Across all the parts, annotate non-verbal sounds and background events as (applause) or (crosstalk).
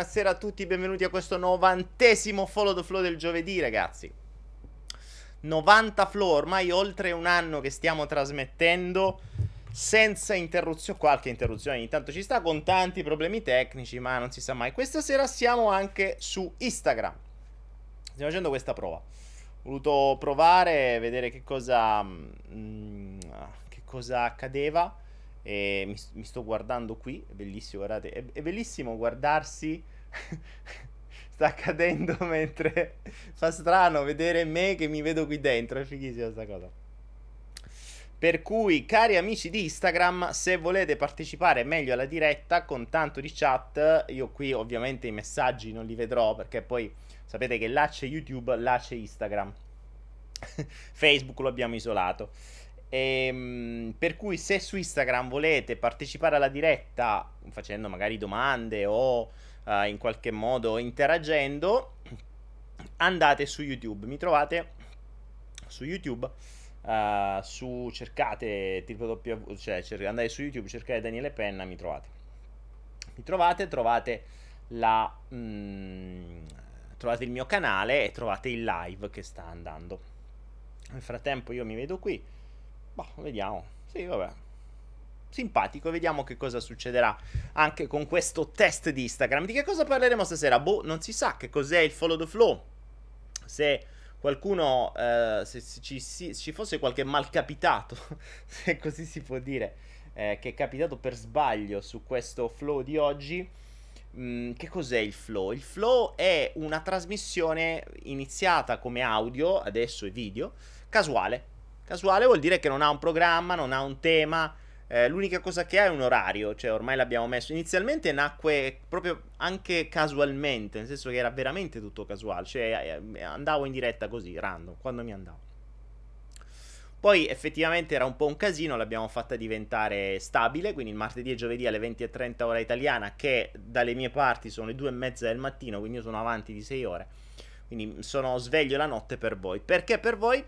buonasera a tutti, benvenuti a questo novantesimo Follow the Flow del giovedì, ragazzi. 90 flow, ormai oltre un anno che stiamo trasmettendo senza interruzione, qualche interruzione ogni tanto ci sta, con tanti problemi tecnici, ma non si sa mai. Questa sera siamo anche su Instagram. Stiamo facendo questa prova. Ho voluto provare, vedere che cosa, mm, che cosa accadeva e mi, mi, sto guardando qui, è bellissimo, guardate, è, è bellissimo guardarsi. (laughs) sta accadendo (laughs) mentre fa strano vedere me che mi vedo qui dentro, è fighissima questa cosa. Per cui, cari amici di Instagram, se volete partecipare meglio alla diretta con tanto di chat, io qui ovviamente i messaggi non li vedrò perché poi sapete che là c'è YouTube, là c'è Instagram. (laughs) Facebook lo abbiamo isolato. E, ehm, per cui se su Instagram volete partecipare alla diretta facendo magari domande o uh, in qualche modo interagendo, andate su YouTube. Mi trovate su YouTube. Uh, su cercate www, cioè cer- andate su YouTube, cercate Daniele Penna, mi trovate. Mi trovate, trovate la mm, trovate il mio canale e trovate il live che sta andando. Nel frattempo io mi vedo qui Boh, vediamo. Sì, vabbè. Simpatico, vediamo che cosa succederà anche con questo test di Instagram. Di che cosa parleremo stasera? Boh, non si sa che cos'è il follow the flow. Se qualcuno, eh, se, se ci, si, ci, fosse qualche malcapitato, (laughs) se così si può dire, eh, che è capitato per sbaglio su questo flow di oggi, mm, che cos'è il flow? Il flow è una trasmissione iniziata come audio, adesso è video, casuale Casuale vuol dire che non ha un programma, non ha un tema. Eh, l'unica cosa che ha è un orario, cioè ormai l'abbiamo messo. Inizialmente nacque proprio anche casualmente, nel senso che era veramente tutto casuale, cioè eh, andavo in diretta così, random, quando mi andavo. Poi effettivamente era un po' un casino, l'abbiamo fatta diventare stabile, quindi il martedì e giovedì alle 20.30 ora italiana, che dalle mie parti sono le 2 e mezza del mattino, quindi io sono avanti di 6 ore. Quindi sono sveglio la notte per voi. Perché per voi?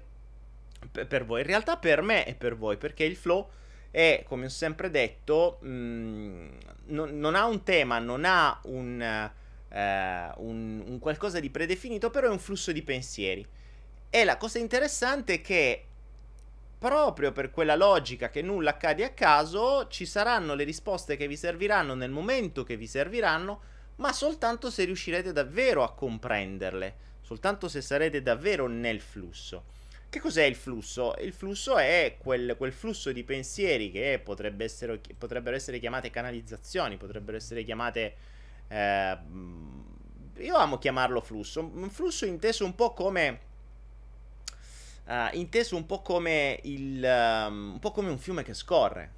Per voi. In realtà per me e per voi, perché il flow è, come ho sempre detto, mh, mm, non, non, ha un tema, non ha un, eh, un, un, qualcosa di predefinito, però è un flusso di pensieri. E la cosa interessante è che proprio per quella logica che nulla accade a caso, ci saranno le risposte che vi serviranno nel momento che vi serviranno, ma soltanto se riuscirete davvero a comprenderle, soltanto se sarete davvero nel flusso. Che cos'è il flusso? Il flusso è quel, quel flusso di pensieri che potrebbe essere, potrebbero essere chiamate canalizzazioni, potrebbero essere chiamate... Eh, io amo chiamarlo flusso. Un flusso inteso un po' come... Uh, inteso un po' come il... Um, un po' come un fiume che scorre.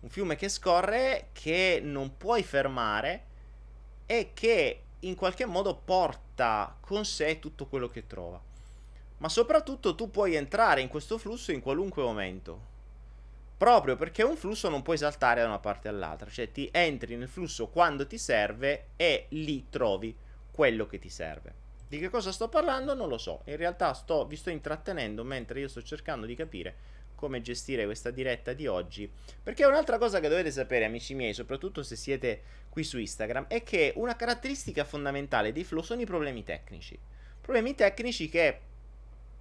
Un fiume che scorre che non puoi fermare e che in qualche modo porta con sé tutto quello che trova ma soprattutto tu puoi entrare in questo flusso in qualunque momento. Proprio perché un flusso non puoi saltare da una parte all'altra, cioè ti entri nel flusso quando ti serve e lì trovi quello che ti serve. Di che cosa sto parlando non lo so, in realtà sto, vi sto intrattenendo mentre io sto cercando di capire come gestire questa diretta di oggi. Perché un'altra cosa che dovete sapere, amici miei, soprattutto se siete qui su Instagram, è che una caratteristica fondamentale dei flow sono i problemi tecnici. Problemi tecnici che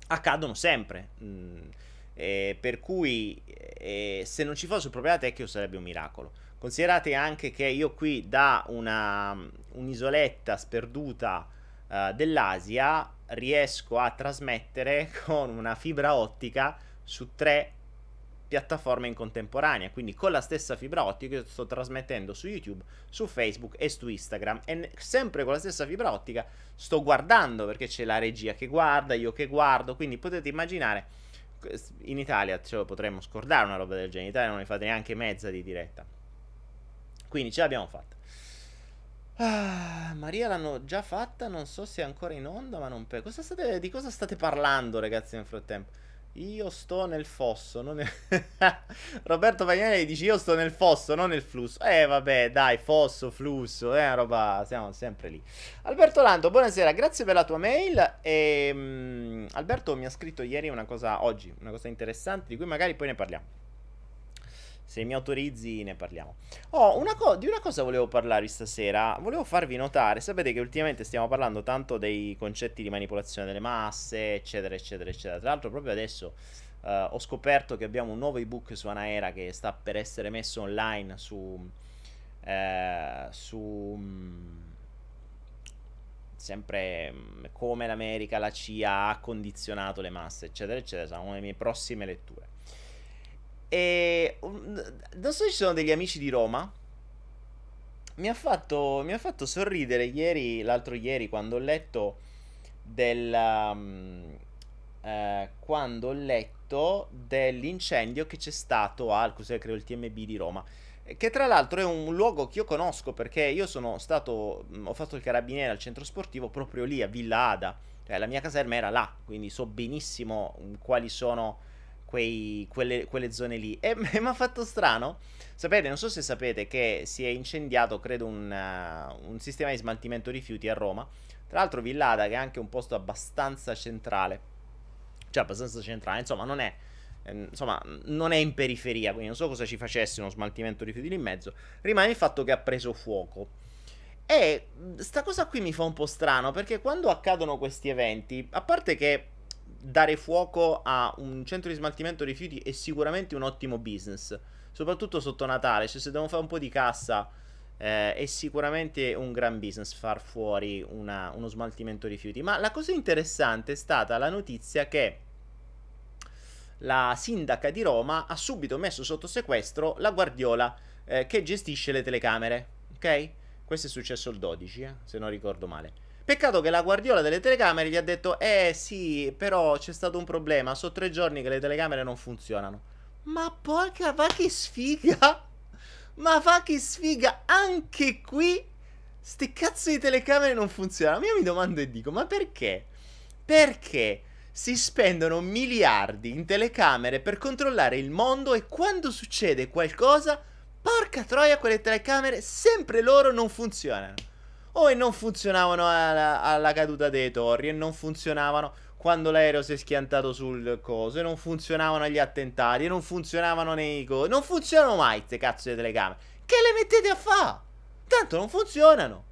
accadono sempre. Mm, eh, per cui eh, se non ci fosse un problema tecnico sarebbe un miracolo. Considerate anche che io qui da una, un'isoletta sperduta uh, dell'Asia riesco a trasmettere (laughs) con una fibra ottica su tre piattaforme in contemporanea. Quindi con la stessa fibra ottica io sto trasmettendo su YouTube, su Facebook e su Instagram. E sempre con la stessa fibra ottica sto guardando perché c'è la regia che guarda, io che guardo. Quindi potete immaginare. In Italia ce lo potremmo scordare una roba del genere. In Italia non ne fate neanche mezza di diretta. Quindi ce l'abbiamo fatta. Ah, Maria l'hanno già fatta, non so se è ancora in onda, ma non per... Cosa state... Di cosa state parlando, ragazzi, nel frattempo? Io sto nel fosso, non nel... (laughs) Roberto Pagnani dice io sto nel fosso, non nel flusso. Eh vabbè, dai, fosso, flusso, è eh, roba, siamo sempre lì. Alberto Lando, buonasera, grazie per la tua mail. E, um, Alberto mi ha scritto ieri una cosa, oggi, una cosa interessante di cui magari poi ne parliamo. Se mi autorizzi ne parliamo. Oh, una co- di una cosa volevo parlarvi stasera. Volevo farvi notare, sapete che ultimamente stiamo parlando tanto dei concetti di manipolazione delle masse, eccetera, eccetera, eccetera. Tra l'altro proprio adesso uh, ho scoperto che abbiamo un nuovo ebook su Anaera che sta per essere messo online su... Eh, su... Um, sempre mm, come l'America, la CIA ha condizionato le masse, eccetera, eccetera. Sono una delle mie prossime letture. E non so se ci sono degli amici di Roma. Mi ha fatto, mi ha fatto sorridere ieri, l'altro ieri, quando ho letto del. Um, eh, quando ho letto dell'incendio che c'è stato al cos'è credo il TMB di Roma. Che tra l'altro è un luogo che io conosco perché io sono stato. Ho fatto il carabiniere al centro sportivo proprio lì a Villa Ada. Cioè, la mia caserma era là, quindi so benissimo quali sono quei, quelle, quelle, zone lì. E (laughs) mi ha fatto strano. Sapete, non so se sapete che si è incendiato, credo, un, uh, un sistema di smaltimento rifiuti a Roma. Tra l'altro, Villada, che è anche un posto abbastanza centrale. Cioè, abbastanza centrale, insomma, non è. Ehm, insomma, non è in periferia, quindi non so cosa ci facesse uno smaltimento rifiuti lì in mezzo. Rimane il fatto che ha preso fuoco. E sta cosa qui mi fa un po' strano perché quando accadono questi eventi, a parte che dare fuoco a un centro di smaltimento rifiuti è sicuramente un ottimo business, soprattutto sotto Natale, cioè se devono fare un po' di cassa eh, è sicuramente un gran business far fuori una, uno smaltimento rifiuti. Ma la cosa interessante è stata la notizia che la sindaca di Roma ha subito messo sotto sequestro la guardiola eh, che gestisce le telecamere, ok? Questo è successo il 12, eh, se non ricordo male. Peccato che la guardiola delle telecamere gli ha detto: Eh sì, però c'è stato un problema. Sono tre giorni che le telecamere non funzionano. Ma porca, va che sfiga! (laughs) Ma va che sfiga! Anche qui, ste cazzo di telecamere non funzionano. Io mi domando e dico: Ma perché? Perché si spendono miliardi in telecamere per controllare il mondo e quando succede qualcosa, porca troia, quelle telecamere sempre loro non funzionano o e non funzionavano alla, alla, caduta dei torri e non funzionavano quando l'aereo si è schiantato sul coso e non funzionavano agli attentati e non funzionavano nei cosi non funzionano mai queste cazzo di telecamere che le mettete a fa? tanto non funzionano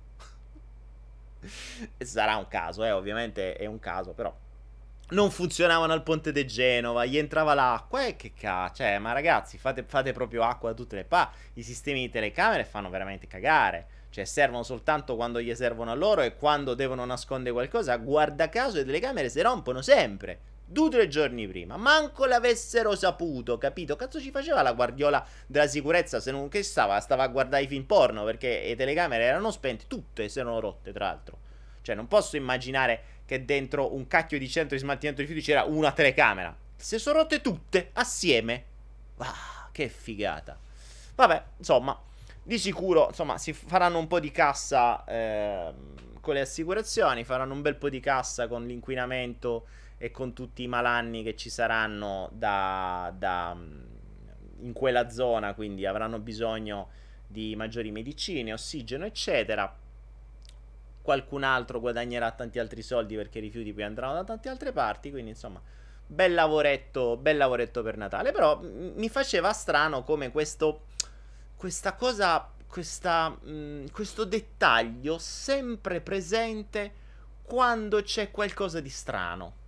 (laughs) sarà un caso eh ovviamente è un caso però non funzionavano al ponte di Genova, gli entrava l'acqua e che cazzo, cioè, ma ragazzi, fate, fate proprio acqua da tutte le pa, i sistemi di telecamere fanno veramente cagare. Cioè, servono soltanto quando gli servono a loro e quando devono nascondere qualcosa. Guarda caso, le telecamere si rompono sempre. Due o tre giorni prima. Manco l'avessero saputo, capito? Cazzo ci faceva la guardiola della sicurezza se non che stava? Stava a guardare i film porno perché le telecamere erano spente, tutte si erano rotte, tra l'altro. Cioè, non posso immaginare che dentro un cacchio di centro di smaltimento rifiuti c'era una telecamera. Si sono rotte tutte assieme. Ah, che figata. Vabbè, insomma, di sicuro, insomma, si faranno un po' di cassa eh, con le assicurazioni, faranno un bel po' di cassa con l'inquinamento e con tutti i malanni che ci saranno da, da, in quella zona, quindi avranno bisogno di maggiori medicine, ossigeno, eccetera. Qualcun altro guadagnerà tanti altri soldi perché i rifiuti poi andranno da tante altre parti, quindi insomma, bel lavoretto, bel lavoretto per Natale, però mi faceva strano come questo questa cosa, questa, mh, mm, questo dettaglio sempre presente quando c'è qualcosa di strano.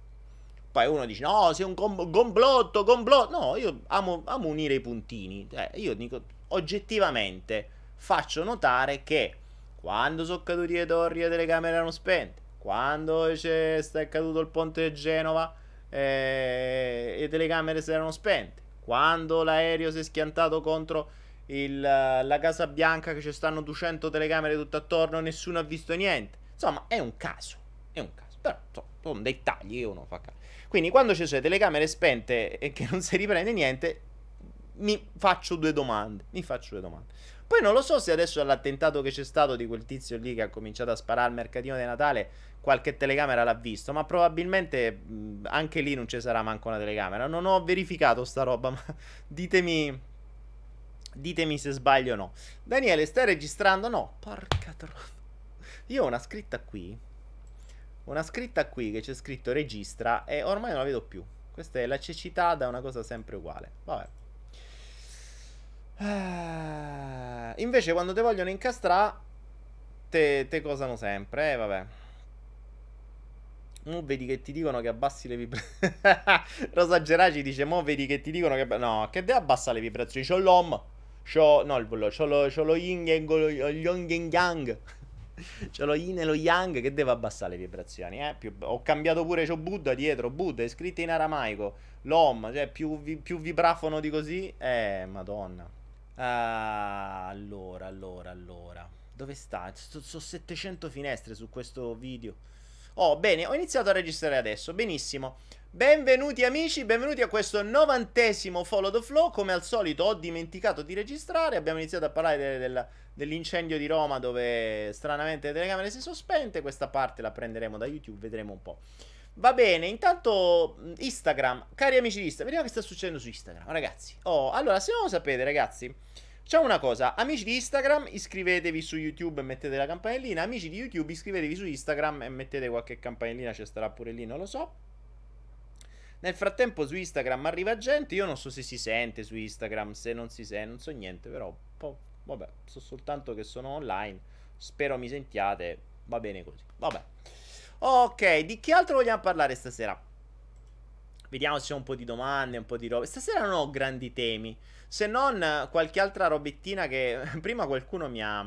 Poi uno dice, no, sei un com- complotto, complotto. No, io amo, amo unire i puntini. Eh, io dico, oggettivamente, faccio notare che quando sono caduti le torri le telecamere erano spente, quando c'è, sta caduto il ponte di Genova eh, le telecamere si erano spente, quando l'aereo si è schiantato contro il, la Casa Bianca che ci stanno 200 telecamere tutto attorno, nessuno ha visto niente. Insomma, è un caso. È un caso. Però sono dettagli che uno fa caso. Quindi quando ci sono le telecamere spente e che non si riprende niente, mi faccio due domande. Mi faccio due domande. Poi non lo so se adesso all'attentato che c'è stato di quel tizio lì che ha cominciato a sparare al mercatino di Natale, qualche telecamera l'ha visto, ma probabilmente anche lì non ci sarà manco una telecamera. Non ho verificato sta roba, (laughs) ma ditemi Ditemi se sbaglio o no. Daniele, stai registrando? No. Porca tro... Io ho una scritta qui. Una scritta qui che c'è scritto registra e ormai non la vedo più. Questa è la cecità da una cosa sempre uguale. Vabbè. Ah, invece quando te vogliono incastrare, te, te cosano sempre, eh, vabbè. Mo vedi che ti dicono che abbassi le vibrazioni. (laughs) Rosa Geraci dice: Mo vedi che ti dicono che. No, che deve abbassare le vibrazioni. C'ho l'om. C'ho. No, il bollo. C'ho lo, c'ho lo yin e lo yang yang. (laughs) C'ho lo yin e lo yang. Che deve abbassare le vibrazioni. Eh? Più, ho cambiato pure. C'ho Buddha dietro. Buddha è scritto in aramaico. L'om. Cioè, più, vi, più vibrafono di così. Eh, madonna. Ah, allora, allora, allora. Dove sta? Sono 700 finestre su questo video. Oh, bene, ho iniziato a registrare adesso. Benissimo. Benvenuti amici, benvenuti a questo novantesimo Follow the Flow. Come al solito ho dimenticato di registrare. Abbiamo iniziato a parlare de- de- dell'incendio di Roma dove stranamente le telecamere si sono spente. Questa parte la prenderemo da YouTube, vedremo un po'. Va bene, intanto Instagram, cari amici di Instagram, vediamo che sta succedendo su Instagram, ragazzi. Oh, allora, se non lo sapete, ragazzi, Facciamo una cosa, amici di Instagram, iscrivetevi su YouTube e mettete la campanellina. Amici di YouTube, iscrivetevi su Instagram e mettete qualche campanellina, ci starà pure lì, non lo so. Nel frattempo su Instagram arriva gente, io non so se si sente su Instagram, se non si sente, non so niente, però po', vabbè, so soltanto che sono online. Spero mi sentiate, va bene così. Vabbè. Ok, di che altro vogliamo parlare stasera? Vediamo se c'è un po' di domande, un po' di robe. Stasera non ho grandi temi. Se non qualche altra robettina che (laughs) prima qualcuno mi ha,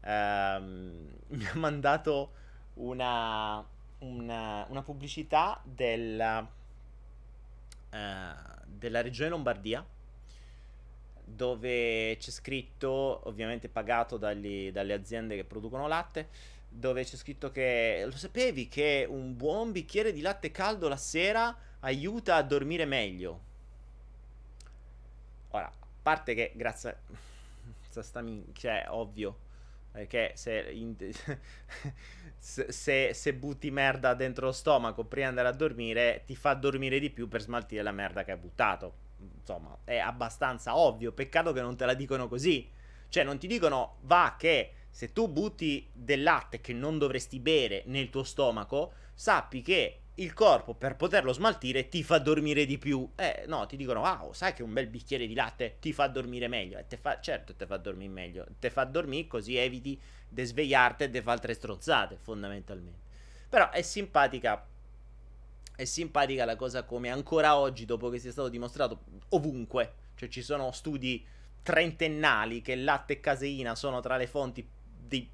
ehm, (laughs) mi ha mandato una, una, una pubblicità della, eh, della regione Lombardia dove c'è scritto, ovviamente pagato dagli, dalle aziende che producono latte, dove c'è scritto che lo sapevi che un buon bicchiere di latte caldo la sera aiuta a dormire meglio. Ora, a parte che grazie a sta min- cioè, ovvio, perché se, in- (laughs) se, se, butti merda dentro lo stomaco prima di andare a dormire, ti fa dormire di più per smaltire la merda che hai buttato. Insomma, è abbastanza ovvio. Peccato che non te la dicono così. Cioè, non ti dicono, va che se tu butti del latte che non dovresti bere nel tuo stomaco, sappi che il corpo per poterlo smaltire ti fa dormire di più. Eh, no, ti dicono, oh, sai che un bel bicchiere di latte ti fa dormire meglio. E te fa, certo, ti fa dormire meglio. Ti fa dormire così eviti di svegliarti e di fare altre strozzate, fondamentalmente. Però è simpatica. È simpatica la cosa come ancora oggi, dopo che sia stato dimostrato ovunque, cioè ci sono studi trentennali che latte e caseina sono tra le fonti di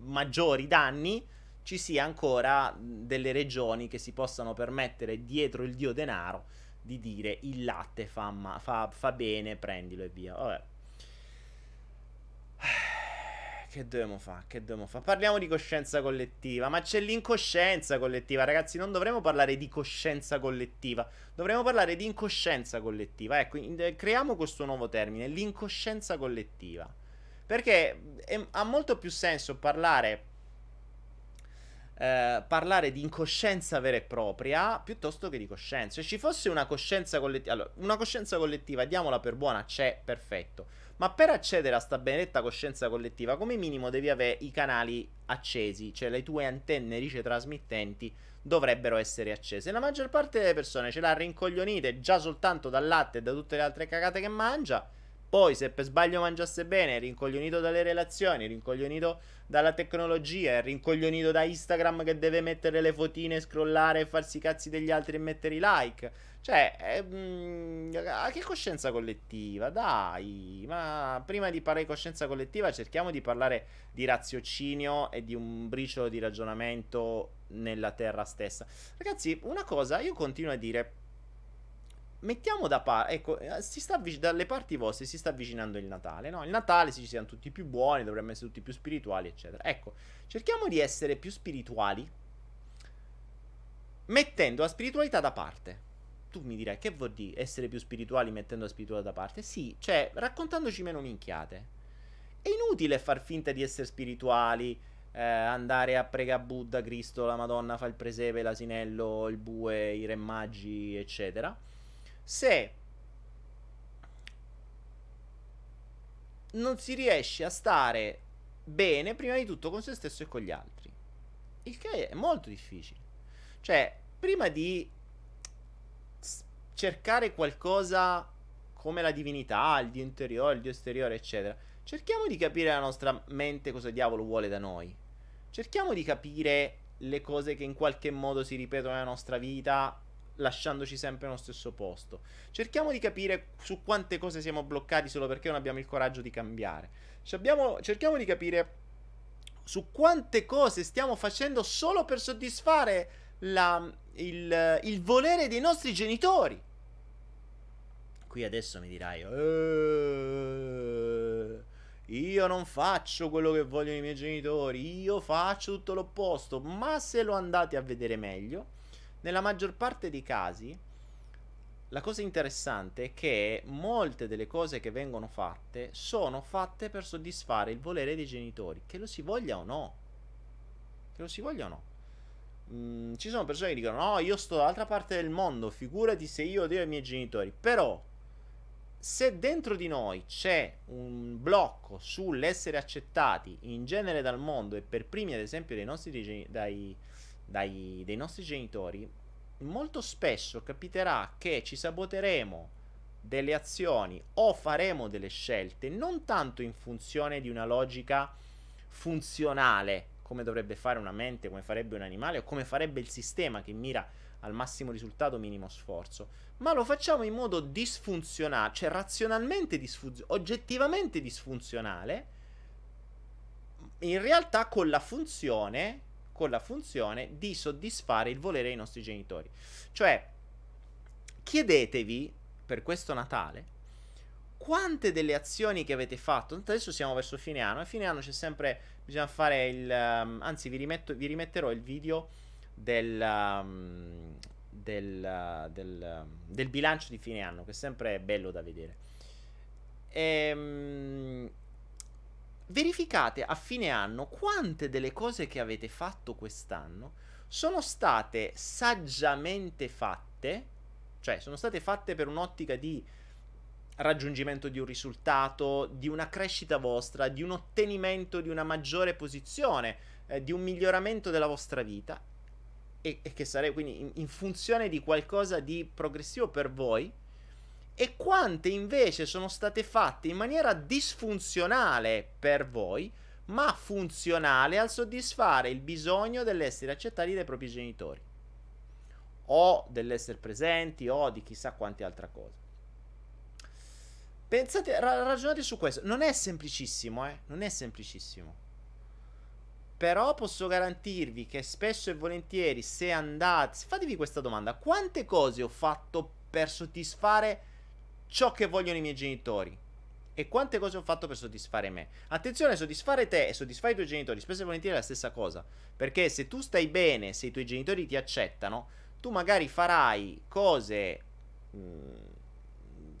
maggiori danni ci sia ancora delle regioni che si possano permettere dietro il dio denaro di dire il latte fa, ma- fa, fa bene, prendilo e via. Vabbè. (sighs) Che dobbiamo fare? Che dobbiamo fare? Parliamo di coscienza collettiva, ma c'è l'incoscienza collettiva, ragazzi. Non dovremmo parlare di coscienza collettiva, dovremmo parlare di incoscienza collettiva. Ecco, in- creiamo questo nuovo termine, l'incoscienza collettiva. Perché è- ha molto più senso parlare eh, parlare di incoscienza vera e propria piuttosto che di coscienza. Se ci fosse una coscienza collettiva, allora, una coscienza collettiva, diamola per buona, c'è, perfetto. Ma per accedere a sta benedetta coscienza collettiva, come minimo devi avere i canali accesi, cioè le tue antenne ricetrasmittenti dovrebbero essere accese. La maggior parte delle persone ce l'ha rincoglionite già soltanto dal latte e da tutte le altre cagate che mangia poi, se per sbaglio mangiasse bene, rincoglionito dalle relazioni, rincoglionito dalla tecnologia, rincoglionito da Instagram che deve mettere le fotine, scrollare e farsi i cazzi degli altri e mettere i like. Cioè, eh, a che coscienza collettiva? Dai, ma prima di parlare di coscienza collettiva cerchiamo di parlare di raziocinio e di un briciolo di ragionamento nella terra stessa. Ragazzi, una cosa, io continuo a dire mettiamo da parte, ecco, eh, si avvic- dalle parti vostre si sta avvicinando il Natale, no? Il Natale ci siamo tutti più buoni, dovremmo essere tutti più spirituali, eccetera. Ecco, cerchiamo di essere più spirituali mettendo la spiritualità da parte. Tu mi dirai, che vuol dire essere più spirituali mettendo la spiritualità da parte? Sì, cioè, raccontandoci meno minchiate. È inutile far finta di essere spirituali, eh, andare a pregare Buddha, Cristo, la Madonna, fa il presepe, l'asinello, il bue, i re magi, eccetera se non si riesce a stare bene prima di tutto con se stesso e con gli altri. Il che è molto difficile. Cioè, prima di cercare qualcosa come la divinità, il dio interiore, il dio esteriore, eccetera. Cerchiamo di capire la nostra mente cosa diavolo vuole da noi. Cerchiamo di capire le cose che in qualche modo si ripetono nella nostra vita lasciandoci sempre nello stesso posto. Cerchiamo di capire su quante cose siamo bloccati solo perché non abbiamo il coraggio di cambiare. Abbiamo, cerchiamo di capire su quante cose stiamo facendo solo per soddisfare la, il, il volere dei nostri genitori. Qui adesso mi dirai, eh, io non faccio quello che vogliono i miei genitori, io faccio tutto l'opposto, ma se lo andate a vedere meglio, nella maggior parte dei casi, la cosa interessante è che molte delle cose che vengono fatte sono fatte per soddisfare il volere dei genitori, che lo si voglia o no. Che lo si voglia o no. Mm, ci sono persone che dicono: No, io sto dall'altra parte del mondo, figurati se io odio i miei genitori. Però, se dentro di noi c'è un blocco sull'essere accettati in genere dal mondo e per primi, ad esempio, dai nostri, dai, dai, dai nostri genitori, molto spesso capiterà che ci saboteremo delle azioni o faremo delle scelte non tanto in funzione di una logica funzionale, come dovrebbe fare una mente, come farebbe un animale o come farebbe il sistema che mira al massimo risultato, minimo sforzo, ma lo facciamo in modo disfunzionale, cioè razionalmente disfunzionale, oggettivamente disfunzionale, in realtà con la funzione con la funzione di soddisfare il volere dei nostri genitori. Cioè, chiedetevi per questo Natale quante delle azioni che avete fatto, adesso siamo verso fine anno, e fine anno c'è sempre, bisogna fare il, um, anzi vi, rimetto, vi, rimetterò il video del, um, del, del, del, bilancio di fine anno, che è sempre bello da vedere. Ehm verificate a fine anno quante delle cose che avete fatto quest'anno sono state saggiamente fatte, cioè sono state fatte per un'ottica di raggiungimento di un risultato, di una crescita vostra, di un ottenimento di una maggiore posizione, eh, di un miglioramento della vostra vita e, e che sarei quindi in, in funzione di qualcosa di progressivo per voi e quante invece sono state fatte in maniera disfunzionale per voi, ma funzionale al soddisfare il bisogno dell'essere accettati dai propri genitori, o dell'essere presenti, o di chissà quante altre cose. Pensate, ra- ragionate su questo. Non è semplicissimo, eh? Non è semplicissimo. Però posso garantirvi che spesso e volentieri, se andate. Fatevi questa domanda: quante cose ho fatto per soddisfare ciò che vogliono i miei genitori. E quante cose ho fatto per soddisfare me. Attenzione, soddisfare te e soddisfare i tuoi genitori spesso e volentieri è la stessa cosa. Perché se tu stai bene, se i tuoi genitori ti accettano, tu magari farai cose mh, mm,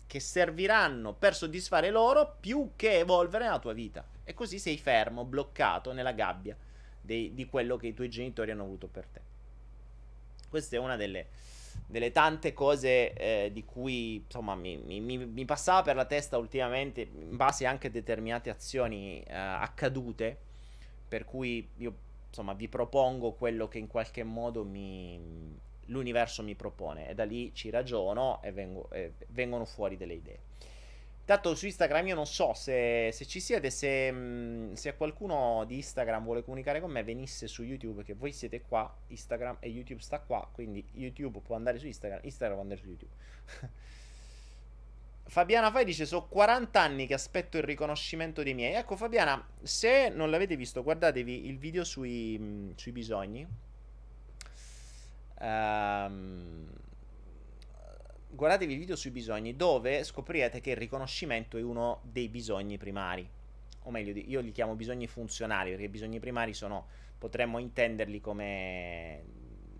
che serviranno per soddisfare loro più che evolvere nella tua vita. E così sei fermo, bloccato nella gabbia dei, di quello che i tuoi genitori hanno avuto per te. Questa è una delle delle tante cose eh, di cui insomma mi, mi, mi, passava per la testa ultimamente in base anche a determinate azioni eh, accadute per cui io insomma vi propongo quello che in qualche modo mi, l'universo mi propone e da lì ci ragiono e, vengo, e vengono fuori delle idee Tanto su Instagram io non so se, se ci siete, se, mm, se, qualcuno di Instagram vuole comunicare con me, venisse su YouTube, che voi siete qua, Instagram e YouTube sta qua, quindi YouTube può andare su Instagram, Instagram può andare su YouTube. (laughs) Fabiana Fai dice, sono 40 anni che aspetto il riconoscimento dei miei. Ecco Fabiana, se non l'avete visto, guardatevi il video sui, mm, sui bisogni. Ehm... Um, guardatevi il video sui bisogni dove scoprirete che il riconoscimento è uno dei bisogni primari. O meglio, io li chiamo bisogni funzionali perché i bisogni primari sono, potremmo intenderli come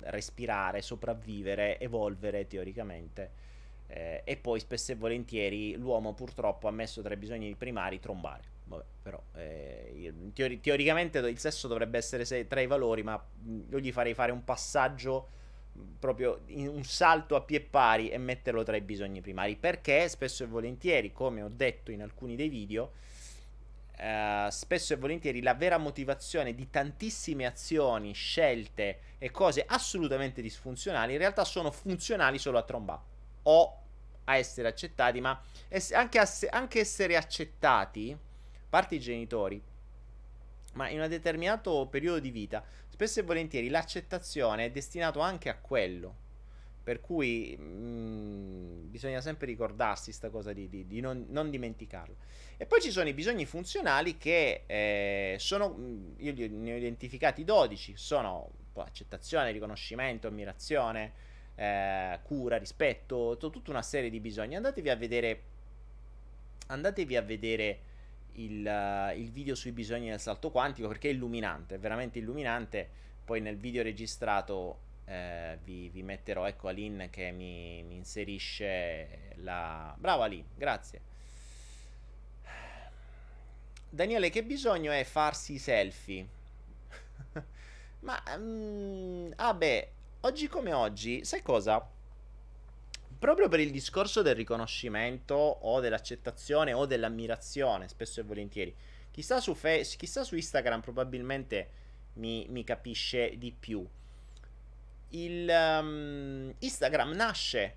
respirare, sopravvivere, evolvere teoricamente. Eh, e poi spesso e volentieri l'uomo purtroppo ha messo tra i bisogni primari trombare. Vabbè, però eh, teori- teoricamente il sesso dovrebbe essere tra i valori, ma io gli farei fare un passaggio proprio un salto a pie pari e metterlo tra i bisogni primari. Perché spesso e volentieri come ho detto in alcuni dei video eh, spesso e volentieri la vera motivazione di tantissime azioni scelte e cose assolutamente disfunzionali in realtà sono funzionali solo a tromba. O a essere accettati, ma ess- anche, ass- anche essere accettati, parte i genitori, ma in un determinato periodo di vita, spesso e volentieri l'accettazione è destinato anche a quello. Per cui mh, mm, bisogna sempre ricordarsi questa cosa di, di, di non, non, dimenticarlo. E poi ci sono i bisogni funzionali che eh, sono, mm, io ne ho identificati 12, sono accettazione, riconoscimento, ammirazione, eh, cura, rispetto, to- tutta una serie di bisogni. Andatevi a vedere, andatevi a vedere il, uh, il video sui bisogni del salto quantico perché è illuminante, è veramente illuminante. Poi nel video registrato eh, vi, vi, metterò, ecco Alin che mi, mi inserisce la... Bravo Alin, grazie. Daniele, che bisogno è farsi i selfie? (laughs) Ma... Um, ah beh, oggi come oggi, sai cosa? Proprio per il discorso del riconoscimento o dell'accettazione o dell'ammirazione, spesso e volentieri. Chissà su, fe- chissà su Instagram probabilmente mi, mi capisce di più il um, Instagram nasce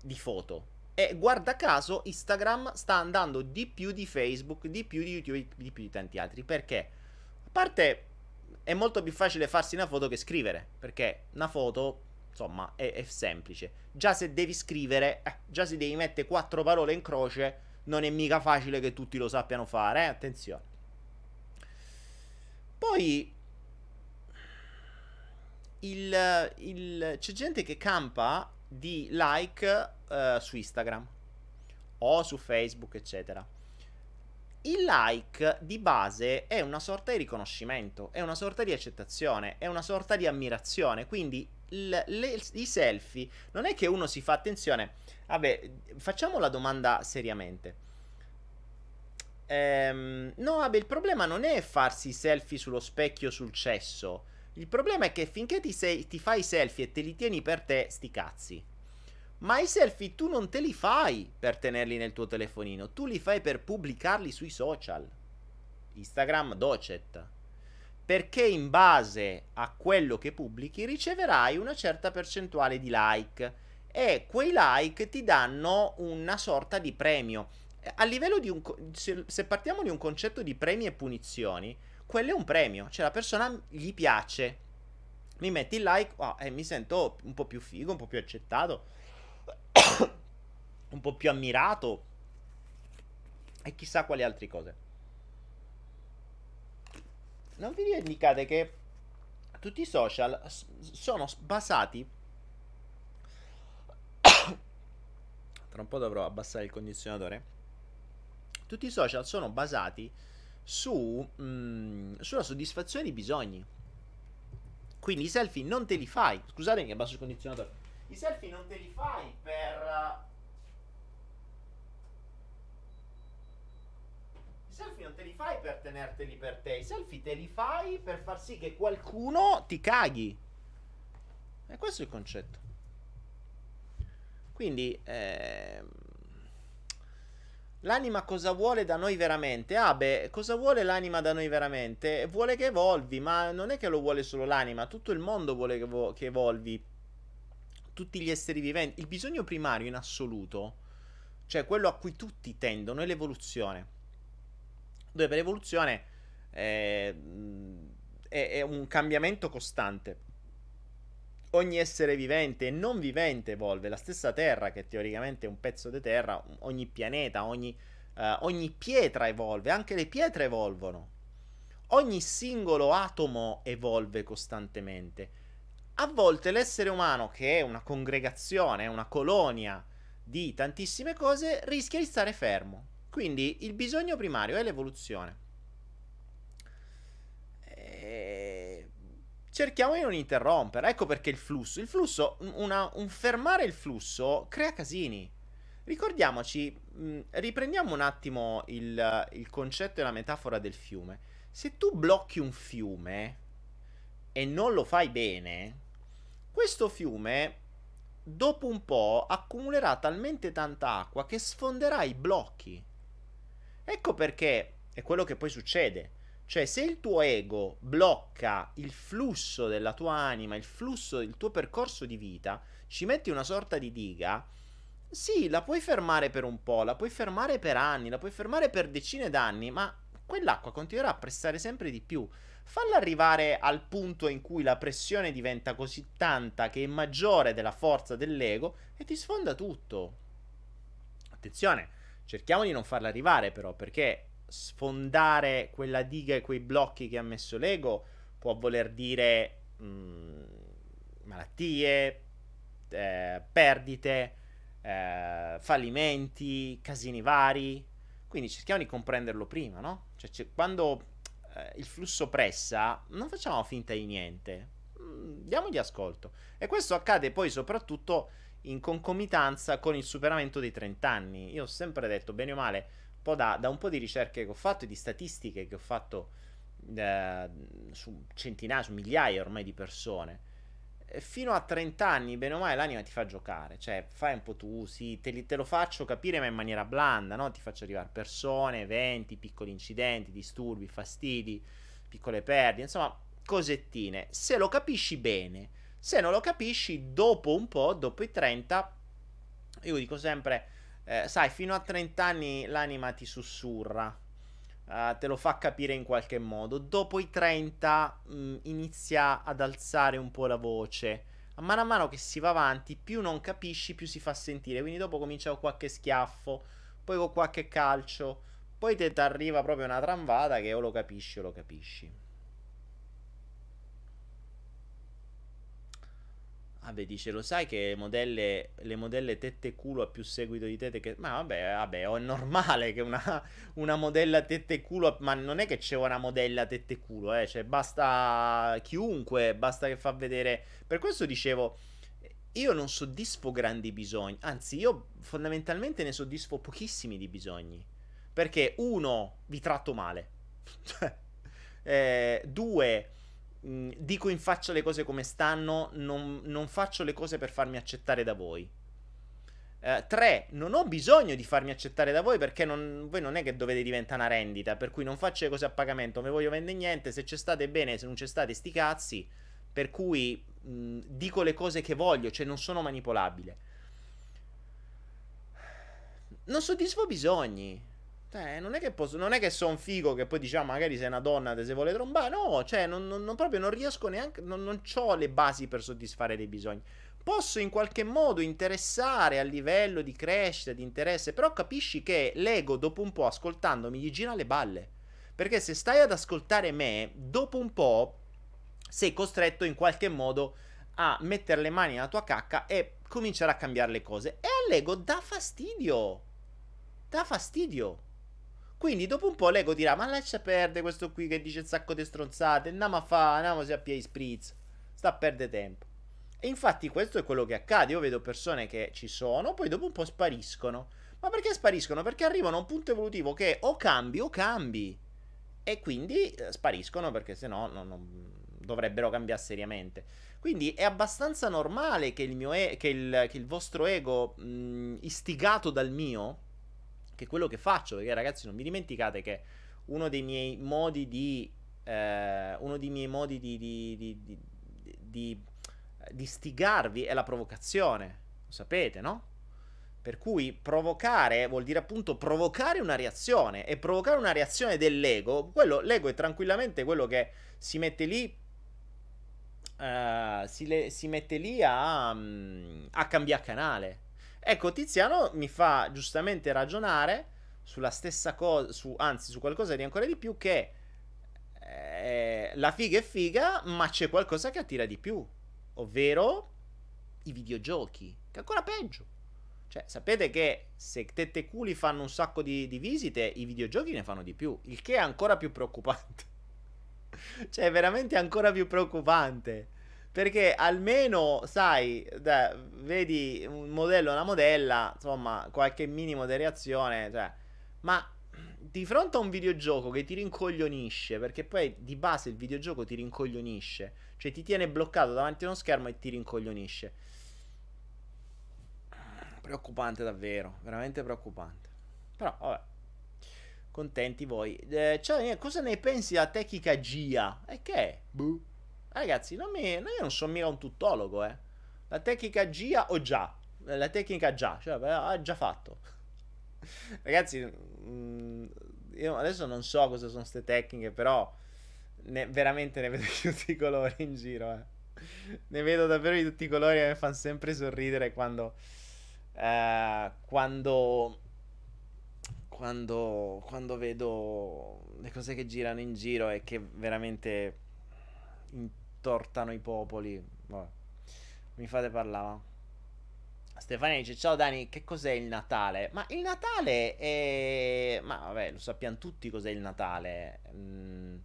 di foto e guarda caso Instagram sta andando di più di Facebook, di più di YouTube, di più di tanti altri. Perché? A parte è molto più facile farsi una foto che scrivere, perché una foto, insomma, è, è semplice. Già se devi scrivere, eh, già se devi mettere quattro parole in croce, non è mica facile che tutti lo sappiano fare, eh? attenzione. Poi il, il, c'è gente che campa di like uh, su Instagram o su Facebook, eccetera. Il like di base è una sorta di riconoscimento, è una sorta di accettazione, è una sorta di ammirazione. Quindi il, le, i selfie non è che uno si fa attenzione. Vabbè, facciamo la domanda seriamente. Ehm, no, vabbè, il problema non è farsi i selfie sullo specchio sul cesso il problema è che finché ti, sei, ti fai i selfie e te li tieni per te, sti cazzi. Ma i selfie tu non te li fai per tenerli nel tuo telefonino, tu li fai per pubblicarli sui social. Instagram Docet. Perché in base a quello che pubblichi riceverai una certa percentuale di like e quei like ti danno una sorta di premio. A livello di un se partiamo di un concetto di premi e punizioni, quello è un premio. Cioè la persona gli piace. Mi metti il like oh, e mi sento un po' più figo, un po' più accettato, (coughs) un po' più ammirato e chissà quali altre cose. Non vi dimenticate che tutti i social sono basati (coughs) tra un po' dovrò abbassare il condizionatore. Tutti i social sono basati su, mh, mm, sulla soddisfazione di bisogni. Quindi i selfie non te li fai. Scusatemi, abbasso il condizionatore. I selfie non te li fai per. Selfie non te li fai per tenerteli per te. I selfie te li fai per far sì che qualcuno ti caghi. E questo è il concetto. Quindi. Ehm L'anima cosa vuole da noi veramente? Ah beh, cosa vuole l'anima da noi veramente? Vuole che evolvi, ma non è che lo vuole solo l'anima, tutto il mondo vuole che, vo- che evolvi. Tutti gli esseri viventi. Il bisogno primario in assoluto, cioè quello a cui tutti tendono, è l'evoluzione. Dove per evoluzione è, è, è un cambiamento costante ogni essere vivente e non vivente evolve, la stessa Terra che teoricamente è un pezzo di Terra, ogni pianeta, ogni, uh, ogni pietra evolve, anche le pietre evolvono. Ogni singolo atomo evolve costantemente. A volte l'essere umano, che è una congregazione, una colonia di tantissime cose, rischia di stare fermo. Quindi il bisogno primario è l'evoluzione. cerchiamo di non interrompere. Ecco perché il flusso. Il flusso, una, un fermare il flusso crea casini. Ricordiamoci, mh, riprendiamo un attimo il, il concetto e la metafora del fiume. Se tu blocchi un fiume e non lo fai bene, questo fiume dopo un po' accumulerà talmente tanta acqua che sfonderà i blocchi. Ecco perché è quello che poi succede. Cioè, se il tuo ego blocca il flusso della tua anima, il flusso del tuo percorso di vita, ci metti una sorta di diga, Sì, la puoi fermare per un po', la puoi fermare per anni, la puoi fermare per decine d'anni, ma quell'acqua continuerà a pressare sempre di più. Falla arrivare al punto in cui la pressione diventa così tanta che è maggiore della forza dell'ego e ti sfonda tutto. Attenzione, cerchiamo di non farla arrivare però, perché sfondare quella diga e quei blocchi che ha messo l'ego può voler dire mh, mm, malattie, eh, perdite, eh, fallimenti, casini vari. Quindi cerchiamo di comprenderlo prima, no? Cioè, quando eh, il flusso pressa, non facciamo finta di niente. Mm, diamogli ascolto. E questo accade poi soprattutto in concomitanza con il superamento dei 30 anni. Io ho sempre detto, bene o male, un da, da un po' di ricerche che ho fatto e di statistiche che ho fatto eh, su centinaia, su migliaia ormai di persone fino a 30 anni, bene o male, l'anima ti fa giocare. Cioè, fai un po' tu, sì, te, li, te lo faccio capire, ma in maniera blanda, no? Ti faccio arrivare persone, eventi, piccoli incidenti, disturbi, fastidi, piccole perdite, insomma, cosettine. Se lo capisci bene, se non lo capisci, dopo un po', dopo i 30, io dico sempre, eh, sai, fino a 30 anni l'anima ti sussurra uh, te lo fa capire in qualche modo. Dopo i 30 mh, mm, inizia ad alzare un po' la voce. A mano a mano che si va avanti, più non capisci, più si fa sentire. Quindi dopo comincia con qualche schiaffo, poi con qualche calcio, poi ti arriva proprio una tramvata che o lo capisci o lo capisci. Vabbè, dice, lo sai che modelle, le modelle tette culo ha più seguito di tette che... Ma vabbè, vabbè, è normale che una, una modella tette culo... Ma non è che c'è una modella tette culo, eh. Cioè, basta chiunque, basta che fa vedere... Per questo dicevo, io non soddisfo grandi bisogni. Anzi, io fondamentalmente ne soddisfo pochissimi di bisogni. Perché, uno, vi tratto male. (laughs) eh, due mh, dico in faccia le cose come stanno, non, non, faccio le cose per farmi accettare da voi. Uh, tre, non ho bisogno di farmi accettare da voi perché non, voi non è che dovete diventare una rendita, per cui non faccio le cose a pagamento, non vi voglio vendere niente, se c'è state bene, se non c'è state sti cazzi, per cui mh, dico le cose che voglio, cioè non sono manipolabile. Non soddisfo bisogni. Eh, non è che posso, non è che sono figo che poi diciamo magari sei una donna te se vuole trombare, no, cioè non, non, non proprio non riesco neanche, non, non ho le basi per soddisfare dei bisogni. Posso in qualche modo interessare a livello di crescita, di interesse, però capisci che l'ego dopo un po' ascoltandomi gli gira le balle. Perché se stai ad ascoltare me, dopo un po' sei costretto in qualche modo a mettere le mani nella tua cacca e cominciare a cambiare le cose. E all'ego dà fastidio. Dà fastidio. Quindi dopo un po' l'ego dirà: Ma lascia perdere questo qui che dice un sacco di stronzate. Andiamo a fare, andiamo a piedi spritz. Sta a perdere tempo. E infatti questo è quello che accade. Io vedo persone che ci sono, poi dopo un po' spariscono. Ma perché spariscono? Perché arrivano a un punto evolutivo che o cambi o cambi. E quindi eh, spariscono perché sennò non, non dovrebbero cambiare seriamente. Quindi è abbastanza normale che il, mio e- che il, che il vostro ego, mh, istigato dal mio, che quello che faccio, perché ragazzi non vi dimenticate che uno dei miei modi di... Eh, uno dei miei modi di, di, di, di, di stigarvi è la provocazione, lo sapete, no? Per cui provocare vuol dire appunto provocare una reazione e provocare una reazione dell'ego, quello, l'ego è tranquillamente quello che si mette lì Uh, si, le, si, mette lì a, um, a cambiare canale. Ecco, Tiziano mi fa giustamente ragionare sulla stessa cosa, su, anzi su qualcosa di ancora di più che eh, la figa è figa, ma c'è qualcosa che attira di più, ovvero i videogiochi, che è ancora peggio. Cioè, sapete che se tette culi fanno un sacco di, di visite, i videogiochi ne fanno di più, il che è ancora più preoccupante. (laughs) cioè, è veramente ancora più preoccupante. Perché almeno, sai, da, vedi un modello, una modella, insomma, qualche minimo di reazione, cioè, ma di fronte a un videogioco che ti rincoglionisce, perché poi di base il videogioco ti rincoglionisce, cioè ti tiene bloccato davanti a uno schermo e ti rincoglionisce. Preoccupante davvero, veramente preoccupante. Però, vabbè. Contenti voi. Eh, cioè, cosa ne pensi della tecnica GIA? E che è? Ragazzi, non mi, io non sono mica un tuttologo, eh. La tecnica GIA o già. la tecnica già, cioè, ha già fatto. (laughs) Ragazzi, mh, mm, io adesso non so cosa sono queste tecniche, però ne, veramente ne vedo (laughs) di tutti i colori in giro. Eh. Ne vedo davvero di tutti i colori e mi fanno sempre sorridere quando... Eh, quando quando, quando vedo le cose che girano in giro e che veramente intortano i popoli. Vabbè. Mi fate parlare. Stefania dice: Ciao Dani, che cos'è il Natale? Ma il Natale è. Ma vabbè, lo sappiamo tutti cos'è il Natale. Mm,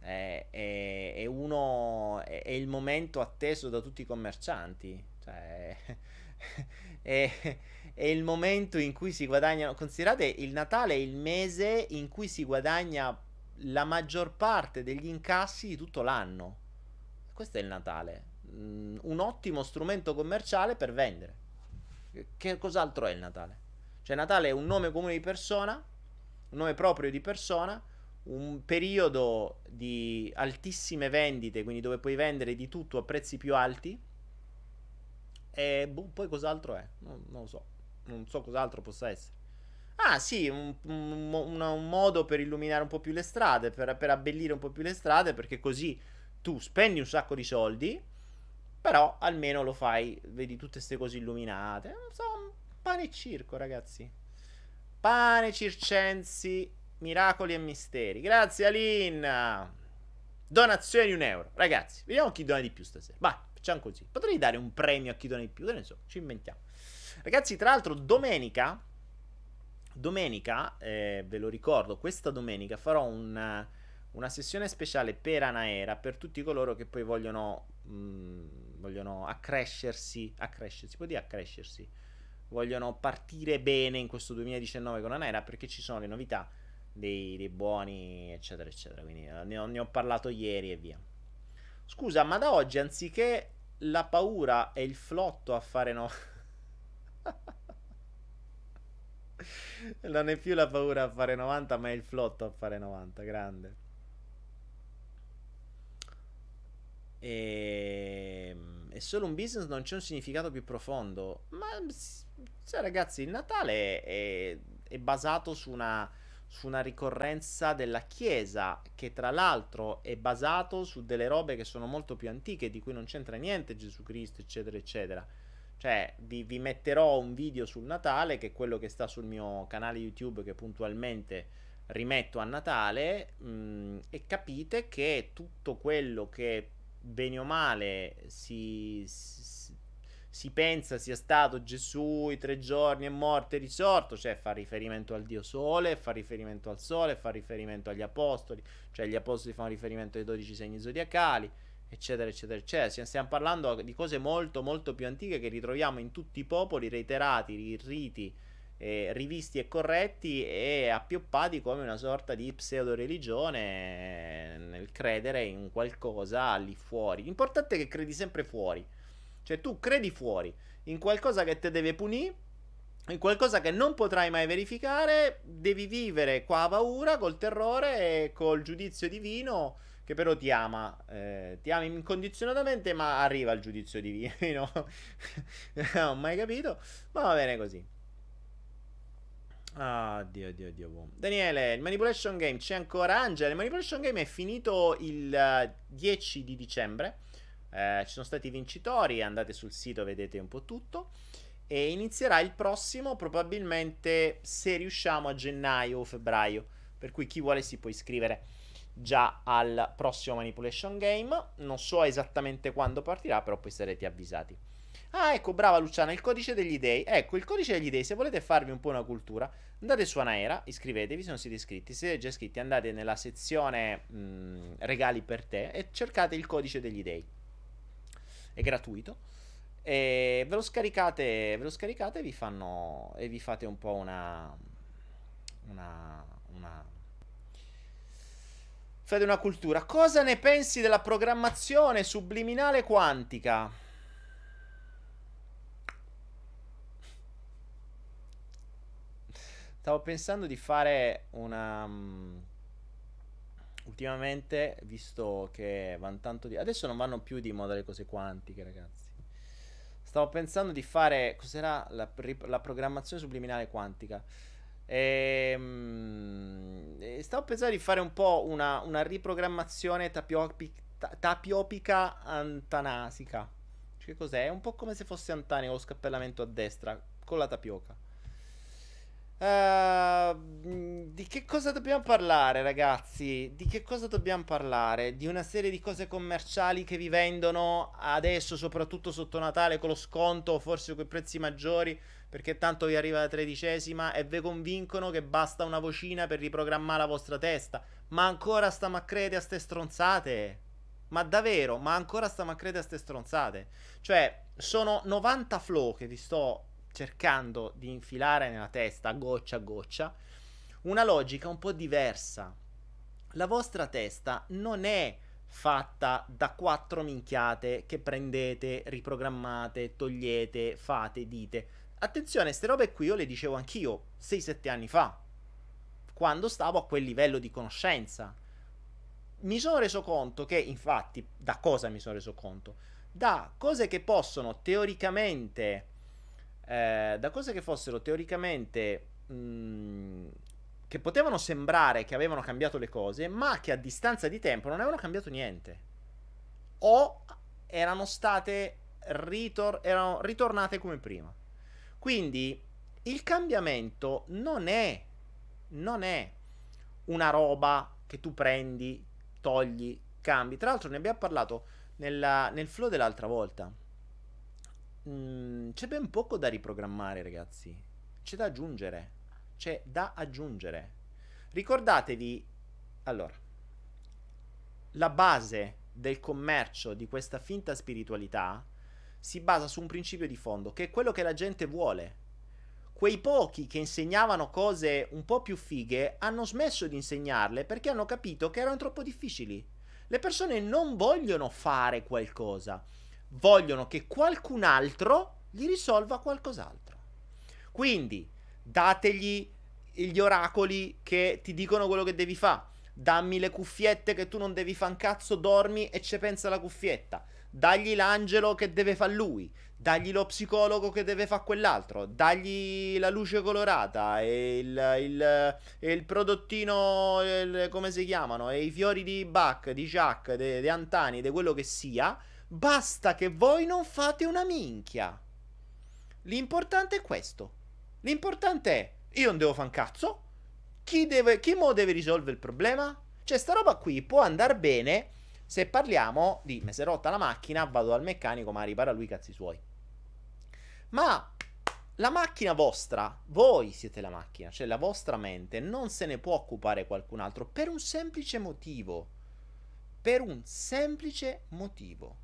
è, è, è, uno. È, è, il momento atteso da tutti i commercianti. Cioè. (laughs) è il momento in cui si guadagnano. Considerate il Natale è il mese in cui si guadagna la maggior parte degli incassi di tutto l'anno. Questo è il Natale. Mm, un ottimo strumento commerciale per vendere. Che cos'altro è il Natale? Cioè, Natale è un nome comune di persona, un nome proprio di persona, un periodo di altissime vendite, quindi dove puoi vendere di tutto a prezzi più alti. E boh, poi cos'altro è? Non, non lo so non so cos'altro possa essere. Ah, sì, un, un, un, un, modo per illuminare un po' più le strade, per, per, abbellire un po' più le strade, perché così tu spendi un sacco di soldi, però almeno lo fai, vedi tutte queste cose illuminate. So, pane e circo, ragazzi. Pane circensi, miracoli e misteri. Grazie, Alin. Donazioni di un euro. Ragazzi, vediamo chi dona di più stasera. Vai, facciamo così. Potrei dare un premio a chi dona di più, ne so, ci inventiamo. Ragazzi, tra l'altro, domenica, domenica, eh, ve lo ricordo, questa domenica farò una, una sessione speciale per Anaera per tutti coloro che poi vogliono, mh, mm, vogliono accrescersi, accrescersi, può dire accrescersi, vogliono partire bene in questo 2019 con Anaera perché ci sono le novità dei, dei buoni, eccetera, eccetera. Quindi eh, ne ho, ne ho parlato ieri e via. Scusa, ma da oggi anziché la paura e il flotto a fare no. (laughs) non è più la paura a fare 90, ma è il flotto a fare 90. Grande. E... Ehm, è solo un business, non c'è un significato più profondo. Ma cioè, ragazzi, il Natale è, è basato su una, su una ricorrenza della Chiesa, che tra l'altro è basato su delle robe che sono molto più antiche, di cui non c'entra niente Gesù Cristo, eccetera, eccetera. Cioè, vi, vi, metterò un video sul Natale, che è quello che sta sul mio canale YouTube, che puntualmente rimetto a Natale, mh, mm, e capite che tutto quello che bene o male si, si, si, pensa sia stato Gesù, i tre giorni è morto e risorto, cioè fa riferimento al Dio Sole, fa riferimento al Sole, fa riferimento agli Apostoli, cioè gli Apostoli fanno riferimento ai dodici segni zodiacali eccetera, eccetera, eccetera. Stiamo parlando di cose molto, molto più antiche che ritroviamo in tutti i popoli, reiterati, riti, eh, rivisti e corretti e appioppati come una sorta di pseudo-religione nel credere in qualcosa lì fuori. L'importante è che credi sempre fuori. Cioè tu credi fuori in qualcosa che ti deve punire in qualcosa che non potrai mai verificare, devi vivere qua a paura, col terrore e col giudizio divino che però ti ama, eh, ti ama incondizionatamente, ma arriva il giudizio divino. (laughs) non ho mai capito, ma va bene così. Ah, Dio, Dio, Dio. Daniele, il Manipulation Game c'è ancora. Angela, il Manipulation Game è finito il uh, eh, 10 di dicembre. Eh, ci sono stati i vincitori. Andate sul sito, vedete un po' tutto. E inizierà il prossimo, probabilmente se riusciamo a gennaio o febbraio. Per cui chi vuole si può iscrivere già al prossimo Manipulation Game. Non so esattamente quando partirà, però poi sarete avvisati. Ah, ecco, brava Luciana, il codice degli dei. Ecco, il codice degli dei, se volete farvi un po' una cultura, andate su Anaera, iscrivetevi se non siete iscritti. Se siete già iscritti, andate nella sezione mh, regali per te e cercate il codice degli dei. È gratuito. E ve lo scaricate, ve lo scaricate e vi fanno e vi fate un po' una una una Fate una cultura. Cosa ne pensi della programmazione subliminale quantica? Stavo pensando di fare una... Um, ultimamente, visto che vanno tanto di... Adesso non vanno più di moda le cose quantiche, ragazzi. stavo pensando di fare. Cos'era la, la programmazione subliminale quantica? Ehm, e, stavo pensando di fare un po' una, una riprogrammazione tapiopica, tapiopica antanasica. Che cos'è? È un po' come se fosse Antani con lo scappellamento a destra con la tapioca. Uh, di che cosa dobbiamo parlare, ragazzi? Di che cosa dobbiamo parlare? Di una serie di cose commerciali che vi vendono adesso, soprattutto sotto Natale, con lo sconto, forse con i prezzi maggiori, perché tanto vi arriva la tredicesima e vi convincono che basta una vocina per riprogrammare la vostra testa. Ma ancora stiamo a credere a ste stronzate? Ma davvero? Ma ancora stiamo a credere a ste stronzate? Cioè, sono 90 flow che vi sto cercando di infilare nella testa, goccia a goccia, una logica un po' diversa. La vostra testa non è fatta da quattro minchiate che prendete, riprogrammate, togliete, fate, dite. Attenzione, queste robe qui io le dicevo anch'io 6-7 anni fa, quando stavo a quel livello di conoscenza. Mi sono reso conto che, infatti, da cosa mi sono reso conto? Da cose che possono teoricamente eh, da cose che fossero teoricamente mh, mm, che potevano sembrare che avevano cambiato le cose, ma che a distanza di tempo non avevano cambiato niente. O erano state ritor- erano ritornate come prima. Quindi il cambiamento non è non è una roba che tu prendi, togli, cambi. Tra l'altro ne abbiamo parlato nella, nel flow dell'altra volta. Mm, c'è ben poco da riprogrammare, ragazzi. C'è da aggiungere. C'è da aggiungere. Ricordatevi, allora, la base del commercio di questa finta spiritualità si basa su un principio di fondo, che è quello che la gente vuole. Quei pochi che insegnavano cose un po' più fighe hanno smesso di insegnarle perché hanno capito che erano troppo difficili. Le persone non vogliono fare qualcosa vogliono che qualcun altro gli risolva qualcos'altro. Quindi dategli gli oracoli che ti dicono quello che devi fare. Dammi le cuffiette che tu non devi fare un cazzo, dormi e ci pensa la cuffietta. Dagli l'angelo che deve fare lui. Dagli lo psicologo che deve fare quell'altro. Dagli la luce colorata e il, il, il prodottino, il, come si chiamano? E i fiori di Bach, di Jacques, di Antani, di quello che sia Basta che voi non fate una minchia. L'importante è questo. L'importante è, io non devo fare un cazzo. Chi, deve, chi mo deve risolvere il problema? Cioè, sta roba qui può andare bene se parliamo di mi si è rotta la macchina, vado dal meccanico, ma ripara lui i cazzi suoi. Ma la macchina vostra, voi siete la macchina, cioè la vostra mente non se ne può occupare qualcun altro per un semplice motivo. Per un semplice motivo.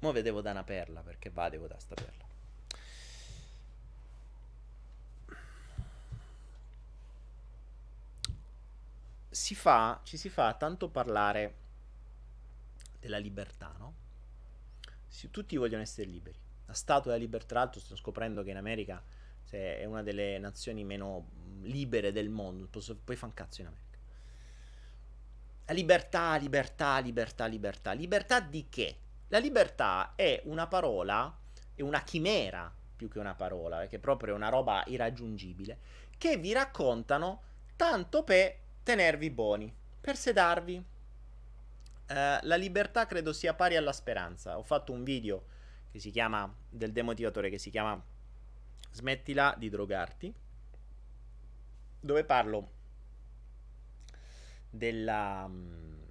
Mo vedevo da una perla perché va, devo da sta perla. Si fa, ci si fa tanto parlare della libertà, no? Si, tutti vogliono essere liberi. La statua della libertà, tra l'altro, sto scoprendo che in America è una delle nazioni meno libere del mondo. Posso, poi fa un cazzo in America. Libertà, libertà, libertà, libertà. Libertà di che? La libertà è una parola, è una chimera più che una parola, perché è proprio una roba irraggiungibile, che vi raccontano tanto per tenervi buoni, per sedarvi. Uh, la libertà credo sia pari alla speranza. Ho fatto un video che si chiama del demotivatore che si chiama Smettila di drogarti, dove parlo della, mm,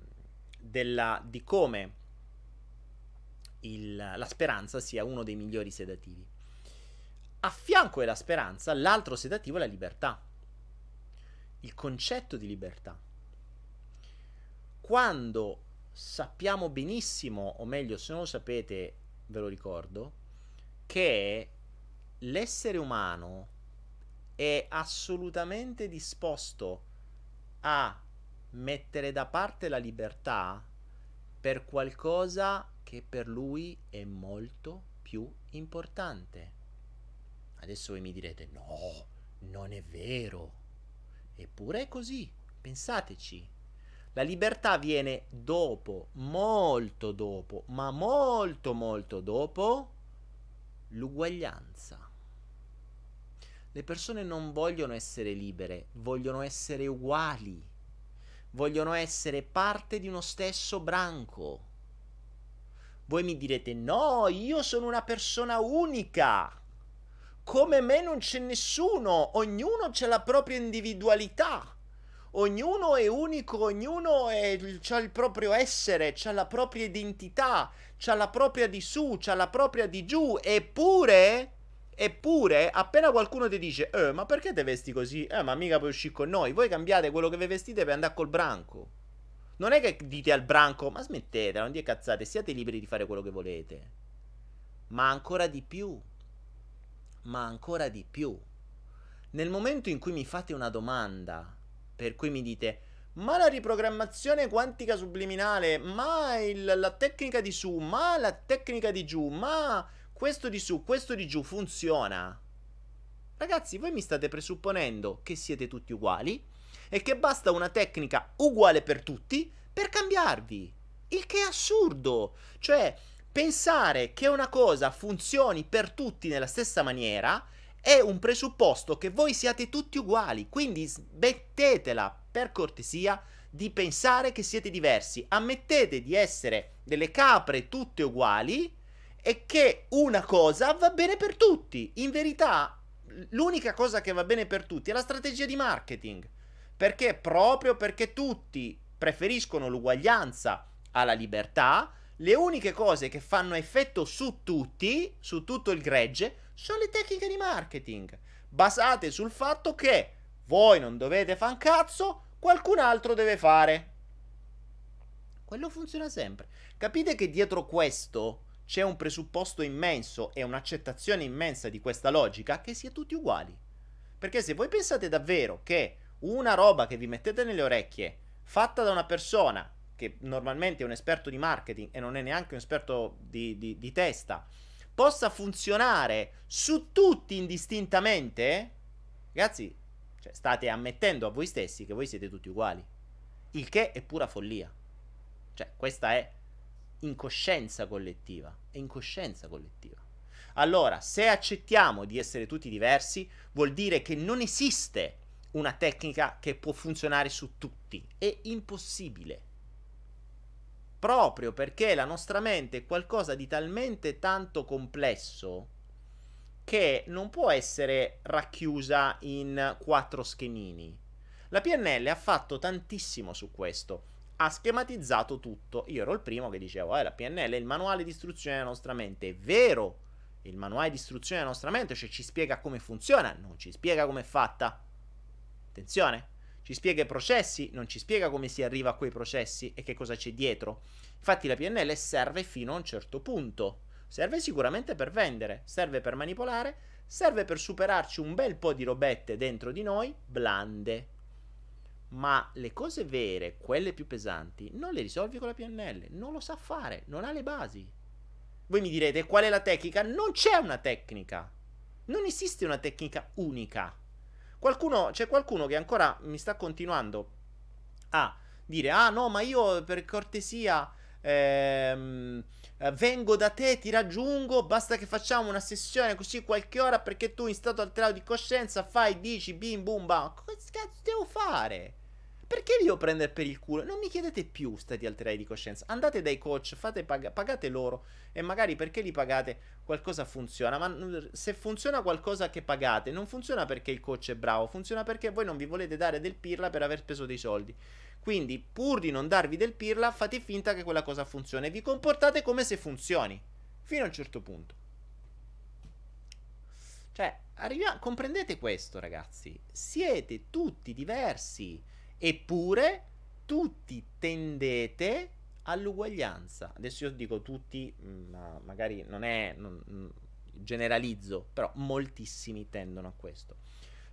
della, di come il, la speranza sia uno dei migliori sedativi. A fianco della speranza, l'altro sedativo è la libertà. Il concetto di libertà. Quando sappiamo benissimo, o meglio, se non lo sapete, ve lo ricordo, che l'essere umano è assolutamente disposto a mettere da parte la libertà per qualcosa che per lui è molto più importante. Adesso voi mi direte no, non è vero. Eppure è così, pensateci. La libertà viene dopo, molto dopo, ma molto molto dopo l'uguaglianza. Le persone non vogliono essere libere, vogliono essere uguali, vogliono essere parte di uno stesso branco. Voi mi direte no, io sono una persona unica. Come me non c'è nessuno, ognuno ha la propria individualità. Ognuno è unico, ognuno ha il proprio essere, ha la propria identità, ha la propria di su, ha la propria di giù, eppure Eppure, appena qualcuno ti dice, eh, ma perché te vesti così? Eh, ma mica puoi uscire con noi. Voi cambiate quello che vi vestite per andare col branco. Non è che dite al branco, ma smettete, non dite cazzate, siate liberi di fare quello che volete. Ma ancora di più. Ma ancora di più. Nel momento in cui mi fate una domanda, per cui mi dite, ma la riprogrammazione quantica subliminale, ma il, la tecnica di su, ma la tecnica di giù, ma questo di su, questo di giù funziona. Ragazzi, voi mi state presupponendo che siete tutti uguali e che basta una tecnica uguale per tutti per cambiarvi. Il che è assurdo. Cioè, pensare che una cosa funzioni per tutti nella stessa maniera è un presupposto che voi siate tutti uguali. Quindi smettetela, per cortesia, di pensare che siete diversi. Ammettete di essere delle capre tutte uguali è che una cosa va bene per tutti. In verità, l'unica cosa che va bene per tutti è la strategia di marketing. Perché proprio perché tutti preferiscono l'uguaglianza alla libertà, le uniche cose che fanno effetto su tutti, su tutto il gregge, sono le tecniche di marketing, basate sul fatto che voi non dovete fare un cazzo, qualcun altro deve fare. Quello funziona sempre. Capite che dietro questo c'è un presupposto immenso e un'accettazione immensa di questa logica che sia tutti uguali. Perché se voi pensate davvero che una roba che vi mettete nelle orecchie, fatta da una persona che normalmente è un esperto di marketing e non è neanche un esperto di, di, di testa, possa funzionare su tutti indistintamente, ragazzi, cioè, state ammettendo a voi stessi che voi siete tutti uguali. Il che è pura follia. Cioè, questa è incoscienza collettiva. È incoscienza collettiva. Allora, se accettiamo di essere tutti diversi, vuol dire che non esiste una tecnica che può funzionare su tutti. È impossibile. Proprio perché la nostra mente è qualcosa di talmente tanto complesso che non può essere racchiusa in quattro schemini. La PNL ha fatto tantissimo su questo ha schematizzato tutto. Io ero il primo che dicevo, eh, la PNL è il manuale di istruzione della nostra mente. È vero, il manuale di istruzione della nostra mente, cioè ci spiega come funziona, non ci spiega come è fatta. Attenzione, ci spiega i processi, non ci spiega come si arriva a quei processi e che cosa c'è dietro. Infatti la PNL serve fino a un certo punto. Serve sicuramente per vendere, serve per manipolare, serve per superarci un bel po' di robette dentro di noi, blande, ma le cose vere, quelle più pesanti, non le risolvi con la PNL, non lo sa fare, non ha le basi. Voi mi direte qual è la tecnica? Non c'è una tecnica. Non esiste una tecnica unica. Qualcuno, c'è qualcuno che ancora mi sta continuando a dire: Ah, no, ma io per cortesia ehm, vengo da te, ti raggiungo. Basta che facciamo una sessione così qualche ora perché tu in stato alterato di coscienza fai, dici, bim, bum, bam. Cosa cazzo devo fare? Perché vi devo prendere per il culo? Non mi chiedete più stati alterati di coscienza. Andate dai coach, pag- pagate loro e magari perché li pagate qualcosa funziona. Ma se funziona qualcosa che pagate, non funziona perché il coach è bravo, funziona perché voi non vi volete dare del pirla per aver speso dei soldi. Quindi, pur di non darvi del pirla, fate finta che quella cosa funzioni e vi comportate come se funzioni. Fino a un certo punto. Cioè, arrivia- comprendete questo, ragazzi? Siete tutti diversi. Eppure tutti tendete all'uguaglianza. Adesso io dico tutti, mm, ma magari non è non, mm, generalizzo, però moltissimi tendono a questo.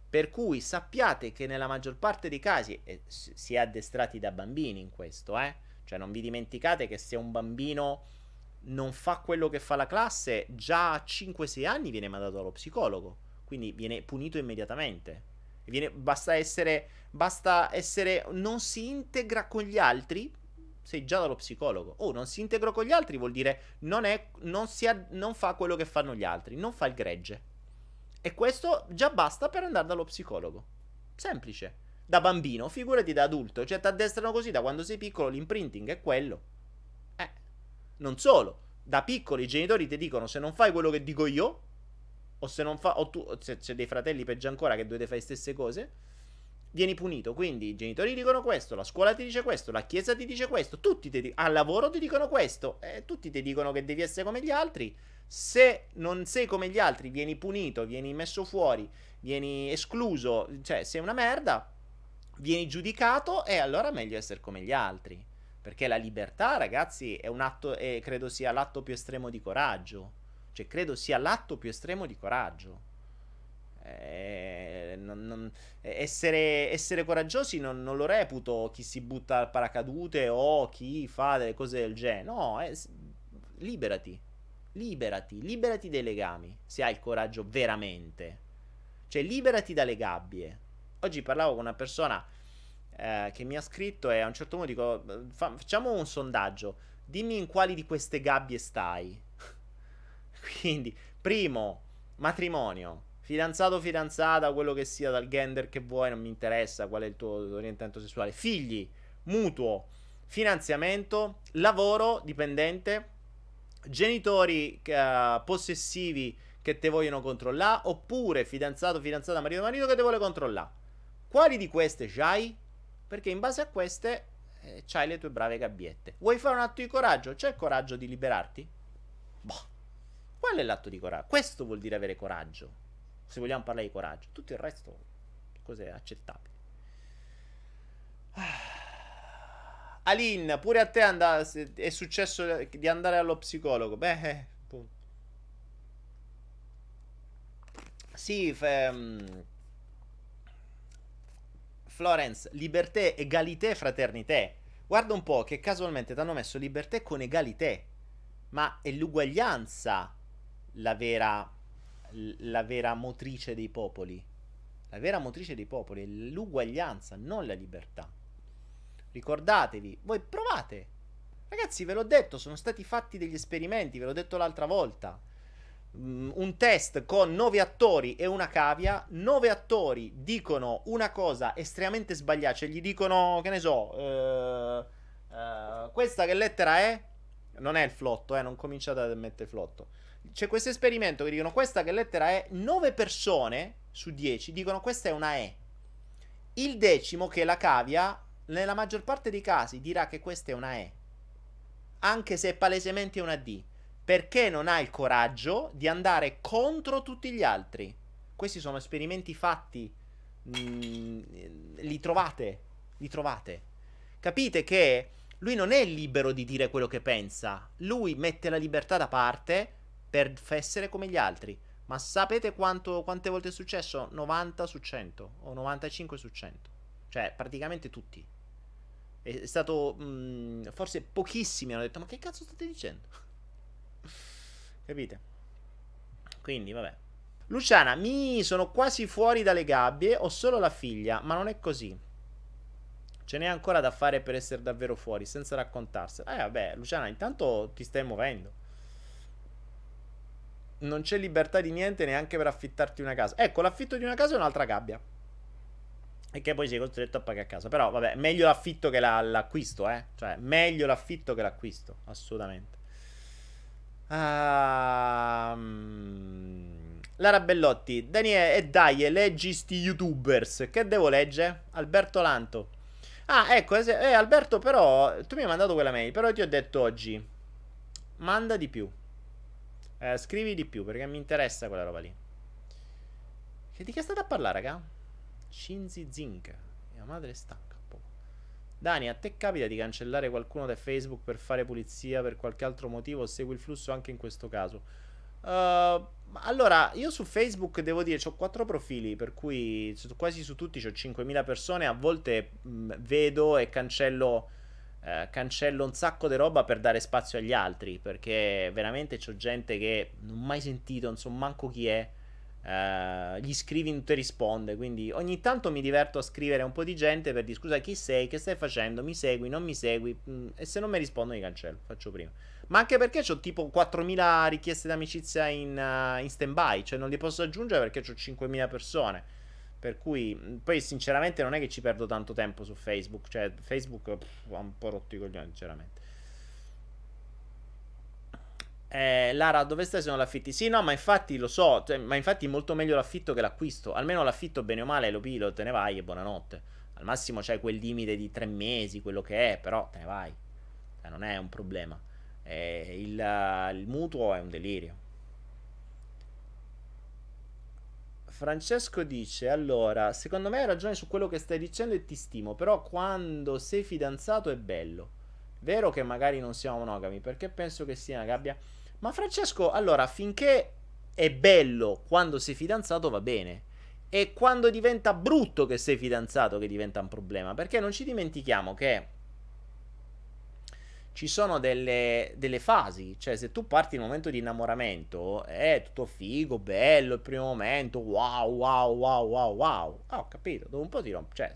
Per cui sappiate che nella maggior parte dei casi eh, si è addestrati da bambini in questo, eh? Cioè non vi dimenticate che se un bambino non fa quello che fa la classe, già a 5-6 anni viene mandato allo psicologo, quindi viene punito immediatamente Viene, basta essere. Basta essere. Non si integra con gli altri. Sei già dallo psicologo. Oh, non si integra con gli altri vuol dire non, è, non, ha, non fa quello che fanno gli altri. Non fa il gregge. E questo già basta per andare dallo psicologo. Semplice. Da bambino, figurati da adulto. Cioè, ti addestrano così da quando sei piccolo. L'imprinting è quello. Eh. Non solo. Da piccoli i genitori ti dicono se non fai quello che dico io, o se non fa, o tu, se c'è dei fratelli peggio ancora che dovete fare le stesse cose, vieni punito. Quindi i genitori dicono questo, la scuola ti dice questo, la chiesa ti dice questo, tutti ti, al lavoro ti dicono questo, e tutti ti dicono che devi essere come gli altri. Se non sei come gli altri, vieni punito, vieni messo fuori, vieni escluso, cioè sei una merda, vieni giudicato e allora è meglio essere come gli altri. Perché la libertà, ragazzi, è un atto, è, credo sia l'atto più estremo di coraggio. Cioè, credo sia l'atto più estremo di coraggio. Eh, non, non, essere, essere, coraggiosi non, non, lo reputo chi si butta al paracadute o chi fa delle cose del genere. No, eh, liberati. Liberati, liberati dai legami. Se hai il coraggio veramente. Cioè, liberati dalle gabbie. Oggi parlavo con una persona eh, che mi ha scritto e a un certo punto dico: fa, facciamo un sondaggio. Dimmi in quali di queste gabbie stai. (laughs) Quindi, primo, matrimonio. Fidanzato, fidanzata, quello che sia, dal gender che vuoi, non mi interessa qual è il tuo orientamento sessuale. Figli, mutuo, finanziamento, lavoro dipendente, genitori uh, possessivi che te vogliono controllare, oppure fidanzato, fidanzata, marito, marito che te vuole controllare. Quali di queste c'hai? Perché in base a queste eh, c'hai le tue brave gabbiette. Vuoi fare un atto di coraggio? C'è il coraggio di liberarti? Boh. Qual è l'atto di coraggio? Questo vuol dire avere coraggio. Se vogliamo parlare di coraggio. Tutto il resto cos'è accettabile. Alin, pure a te and- è successo di andare allo psicologo. Beh, eh, appunto. Sì, f- um, Florence, liberté, egalité, fraternité. Guarda un po' che casualmente ti hanno messo liberté con egalité. Ma è l'uguaglianza la vera, la vera motrice dei popoli. La vera motrice dei popoli è l'uguaglianza, non la libertà. Ricordatevi, voi provate. Ragazzi, ve l'ho detto, sono stati fatti degli esperimenti, ve l'ho detto l'altra volta. Mm, un test con nove attori e una cavia. Nove attori dicono una cosa estremamente sbagliata, cioè gli dicono, che ne so, uh, uh, questa che lettera è? Non è il flotto, eh, non cominciate a mettere flotto c'è questo esperimento che dicono questa che lettera è 9 persone su 10 dicono questa è una E. Il decimo che è la cavia nella maggior parte dei casi dirà che questa è una E. Anche se è palesemente una D. Perché non ha il coraggio di andare contro tutti gli altri. Questi sono esperimenti fatti. Mm, li trovate. Li trovate. Capite che lui non è libero di dire quello che pensa. Lui mette la libertà da parte per essere come gli altri. Ma sapete quanto, quante volte è successo? 90 su 100 o 95 su 100. Cioè, praticamente tutti. È stato. Mh, mm, forse pochissimi hanno detto: Ma che cazzo state dicendo? (laughs) Capite? Quindi, vabbè. Luciana, mi sono quasi fuori dalle gabbie. Ho solo la figlia, ma non è così. Ce n'è ancora da fare per essere davvero fuori, senza raccontarsela. Eh, vabbè, Luciana, intanto ti stai muovendo non c'è libertà di niente neanche per affittarti una casa. Ecco, l'affitto di una casa è un'altra gabbia. E che poi sei costretto a pagare a casa. Però, vabbè, meglio l'affitto che la, l'acquisto, eh. Cioè, meglio l'affitto che l'acquisto, assolutamente. Um, Lara Bellotti, Daniele, e dai, leggi sti youtubers. Che devo leggere? Alberto Lanto. Ah, ecco, eh, Alberto, però, tu mi hai mandato quella mail, però ti ho detto oggi, manda di più. Eh, scrivi di più perché mi interessa quella roba lì. Che di che state a parlare, raga? Shinzi Zink. Mia madre stanca. Dani, a te capita di cancellare qualcuno da Facebook per fare pulizia per qualche altro motivo o segui il flusso anche in questo caso? Uh, allora, io su Facebook devo dire, ho quattro profili, per cui quasi su tutti ho 5.000 persone, a volte mh, vedo e cancello eh, cancello un sacco di roba per dare spazio agli altri, perché veramente c'ho gente che non ho mai sentito, non so manco chi è, Uh, gli scrivi non ti risponde. Quindi ogni tanto mi diverto a scrivere un po' di gente per dire scusa chi sei, che stai facendo, mi segui, non mi segui. Mm, e se non mi rispondo mi cancello, faccio prima. Ma anche perché ho tipo 4.000 richieste d'amicizia in, uh, in stand by, cioè non li posso aggiungere perché ho 5.000 persone. Per cui, poi sinceramente non è che ci perdo tanto tempo su Facebook, cioè Facebook pff, ha un po' rotto i coglioni, sinceramente. Eh, Lara, dove stai se non l'affitti? Sì, no, ma infatti lo so, cioè, ma infatti è molto meglio l'affitto che l'acquisto. Almeno l'affitto bene o male lo pilo, te ne vai e buonanotte. Al massimo c'hai quel limite di tre mesi, quello che è, però te ne vai. Cioè, non è un problema. Eh, il, il mutuo è un delirio. Francesco dice: Allora, secondo me hai ragione su quello che stai dicendo e ti stimo. Però quando sei fidanzato è bello. Vero che magari non siamo monogami, perché penso che sia una gabbia. Ma Francesco, allora, finché è bello quando sei fidanzato va bene. E quando diventa brutto che sei fidanzato che diventa un problema. Perché non ci dimentichiamo che ci sono delle, delle, fasi, cioè se tu parti in un momento di innamoramento, è tutto figo, bello, il primo momento, wow, wow, wow, wow, wow. Ah, ho capito, dopo un po' ti rompo, cioè,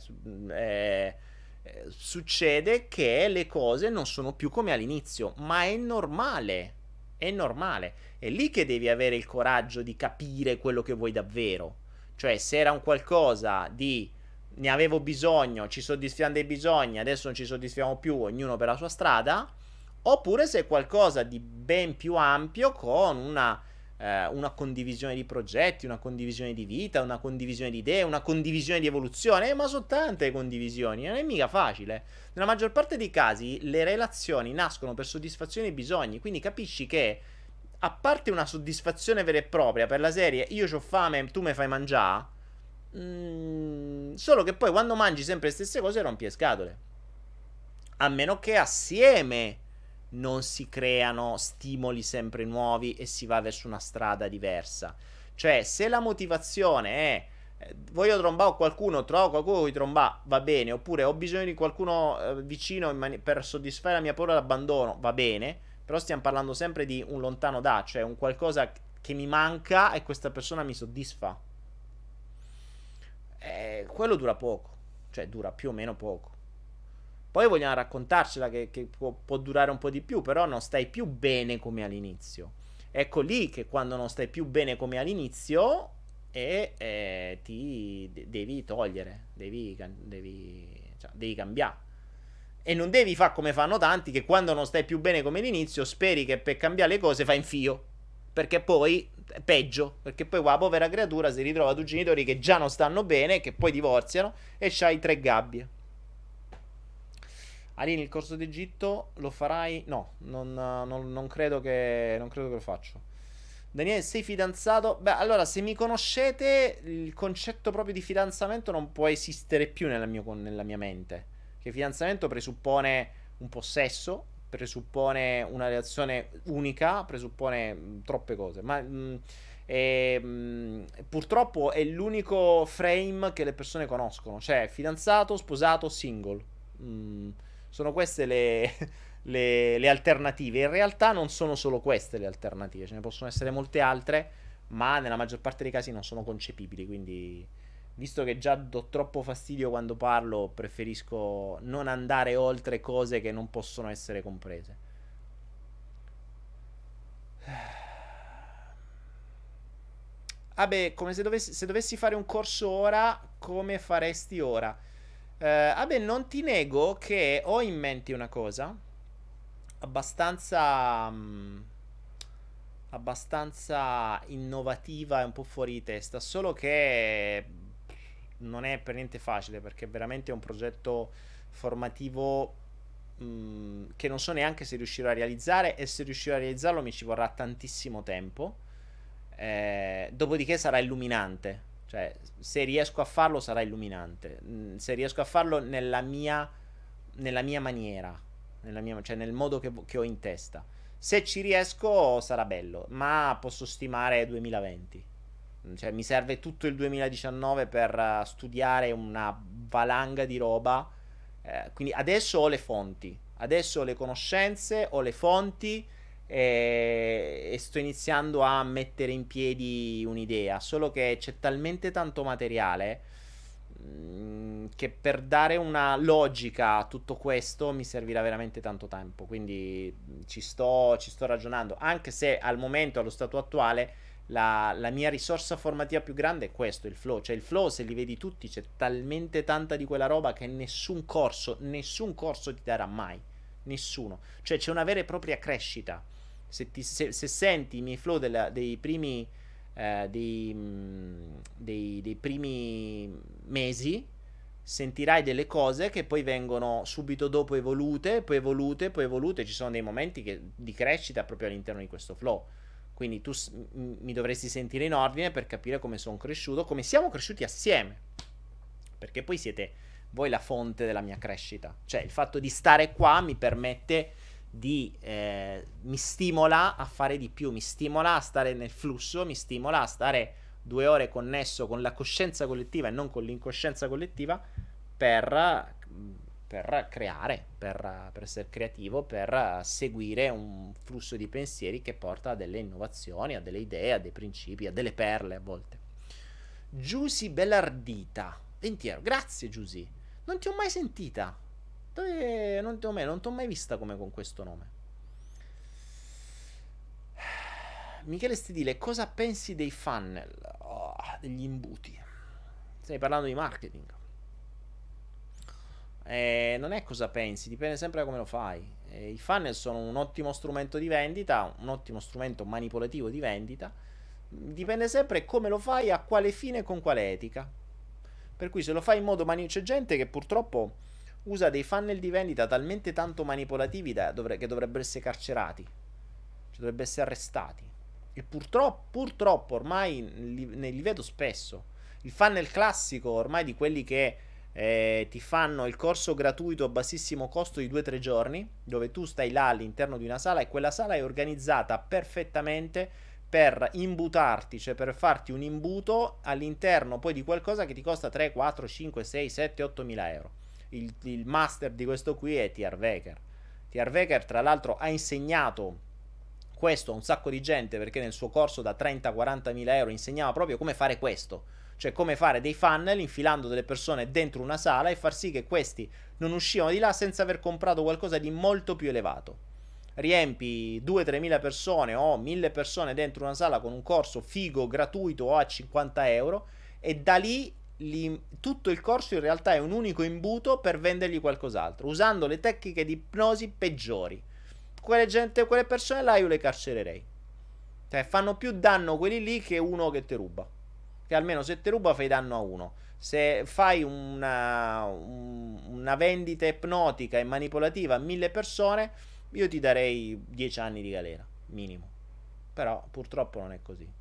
eh, eh, succede che le cose non sono più come all'inizio, ma è normale, è normale. È lì che devi avere il coraggio di capire quello che vuoi davvero. Cioè, se era un qualcosa di ne avevo bisogno, ci soddisfiamo dei bisogni, adesso non ci soddisfiamo più, ognuno per la sua strada, oppure se è qualcosa di ben più ampio con una, eh, una condivisione di progetti, una condivisione di vita, una condivisione di idee, una condivisione di evoluzione, ma sono tante condivisioni, non è mica facile. Nella maggior parte dei casi le relazioni nascono per soddisfazione dei bisogni, quindi capisci che a parte una soddisfazione vera e propria per la serie, io ho fame, tu mi fai mangiare Mm, solo che poi quando mangi sempre le stesse cose rompi le scatole. A meno che assieme non si creano stimoli sempre nuovi e si va verso una strada diversa. Cioè, se la motivazione è eh, voglio trombare qualcuno, trovo qualcuno che tromba, va bene, oppure ho bisogno di qualcuno eh, vicino mani- per soddisfare la mia paura d'abbandono, va bene, però stiamo parlando sempre di un lontano da, cioè un qualcosa che mi manca e questa persona mi soddisfa eh, quello dura poco, cioè dura più o meno poco. Poi vogliamo raccontarcela che, che può, può, durare un po' di più, però non stai più bene come all'inizio. Ecco lì che quando non stai più bene come all'inizio e eh, ti devi togliere, devi, devi, cioè, devi cambiare. E non devi fare come fanno tanti che quando non stai più bene come all'inizio speri che per cambiare le cose fai in fio. Perché poi è peggio, perché poi qua povera creatura si ritrova due genitori che già non stanno bene, che poi divorziano e c'hai tre gabbie. Aline, il corso d'Egitto lo farai? No, non, non, non, credo che, non credo che lo faccio. Daniele, sei fidanzato? Beh, allora, se mi conoscete, il concetto proprio di fidanzamento non può esistere più nella, mio, nella mia mente. Che fidanzamento presuppone un possesso, presuppone una reazione unica, presuppone mm, troppe cose. Ma mh, mm, e, mh, mm, purtroppo è l'unico frame che le persone conoscono, cioè fidanzato, sposato, single. sono queste le, (laughs) le, le, alternative. In realtà non sono solo queste le alternative, ce ne possono essere molte altre, ma nella maggior parte dei casi non sono concepibili, quindi visto che già do troppo fastidio quando parlo, preferisco non andare oltre cose che non possono essere comprese. (sighs) Vabbè, come se dovessi, se dovessi fare un corso ora, come faresti ora? Eh, vabbè, non ti nego che ho in mente una cosa abbastanza... Mh, abbastanza innovativa e un po' fuori di testa, solo che non è per niente facile perché è veramente un progetto formativo mh, mm, che non so neanche se riuscirò a realizzare e se riuscirò a realizzarlo mi ci vorrà tantissimo tempo. Eh, dopodiché sarà illuminante. Cioè, se riesco a farlo sarà illuminante. Mm, se riesco a farlo nella mia, nella mia maniera, nella mia, cioè nel modo che, che ho in testa. Se ci riesco sarà bello, ma posso stimare 2020. Cioè, mi serve tutto il 2019 per uh, studiare una valanga di roba. Eh, quindi adesso ho le fonti, adesso ho le conoscenze, ho le fonti e, e sto iniziando a mettere in piedi un'idea, solo che c'è talmente tanto materiale mm, che per dare una logica a tutto questo mi servirà veramente tanto tempo. Quindi ci sto, ci sto ragionando. Anche se al momento, allo stato attuale, la, la, mia risorsa formativa più grande è questo, il flow. Cioè il flow, se li vedi tutti, c'è talmente tanta di quella roba che nessun corso, nessun corso ti darà mai. Nessuno. Cioè c'è una vera e propria crescita. Se, ti, se, se senti i miei flow della, dei primi... Eh, dei, mm, dei, dei primi mesi sentirai delle cose che poi vengono subito dopo evolute, poi evolute, poi evolute. Ci sono dei momenti che, di crescita proprio all'interno di questo flow. Quindi tu s- mi dovresti sentire in ordine per capire come sono cresciuto, come siamo cresciuti assieme. Perché poi siete voi la fonte della mia crescita. Cioè il fatto di stare qua mi permette di... Eh, mi stimola a fare di più, mi stimola a stare nel flusso, mi stimola a stare due ore connesso con la coscienza collettiva e non con l'incoscienza collettiva per per creare, per, per, essere creativo, per seguire un flusso di pensieri che porta a delle innovazioni, a delle idee, a dei principi, a delle perle a volte. Giusy Bellardita, 20 euro. Grazie Giusy. Non ti ho mai sentita. Dove... Non ti ho mai, non mai vista come con questo nome. Michele Stedile, cosa pensi dei funnel? Oh, degli imbuti. Stai parlando di marketing. Eh, non è cosa pensi, dipende sempre da come lo fai. Eh, I funnel sono un ottimo strumento di vendita, un ottimo strumento manipolativo di vendita. Dipende sempre come lo fai, a quale fine e con quale etica. Per cui se lo fai in modo manipolativo, c'è gente che purtroppo usa dei funnel di vendita talmente tanto manipolativi da, dovre- che dovrebbero essere carcerati, cioè dovrebbero essere arrestati. E purtroppo, purtroppo ormai li, ne li vedo spesso. Il funnel classico, ormai di quelli che eh, ti fanno il corso gratuito a bassissimo costo di 2-3 giorni, dove tu stai là all'interno di una sala e quella sala è organizzata perfettamente per imbutarti, cioè per farti un imbuto all'interno poi di qualcosa che ti costa 3, 4, 5, 6, 7, 8 mila euro. Il, il master di questo qui è TR Wecker. TR Wecker, tra l'altro, ha insegnato questo a un sacco di gente perché nel suo corso da 30-40 mila euro insegnava proprio come fare questo cioè come fare dei funnel infilando delle persone dentro una sala e far sì che questi non uscivano di là senza aver comprato qualcosa di molto più elevato. Riempi 2-3 mila persone o 1000 persone dentro una sala con un corso figo, gratuito o a 50 euro e da lì li, tutto il corso in realtà è un unico imbuto per vendergli qualcos'altro, usando le tecniche di ipnosi peggiori. Quelle, gente, quelle persone là io le carcererei. Cioè, fanno più danno quelli lì che uno che ti ruba che almeno se te ruba fai danno a uno. Se fai una, una vendita ipnotica e manipolativa a mille persone, io ti darei 10 anni di galera, minimo. Però purtroppo non è così.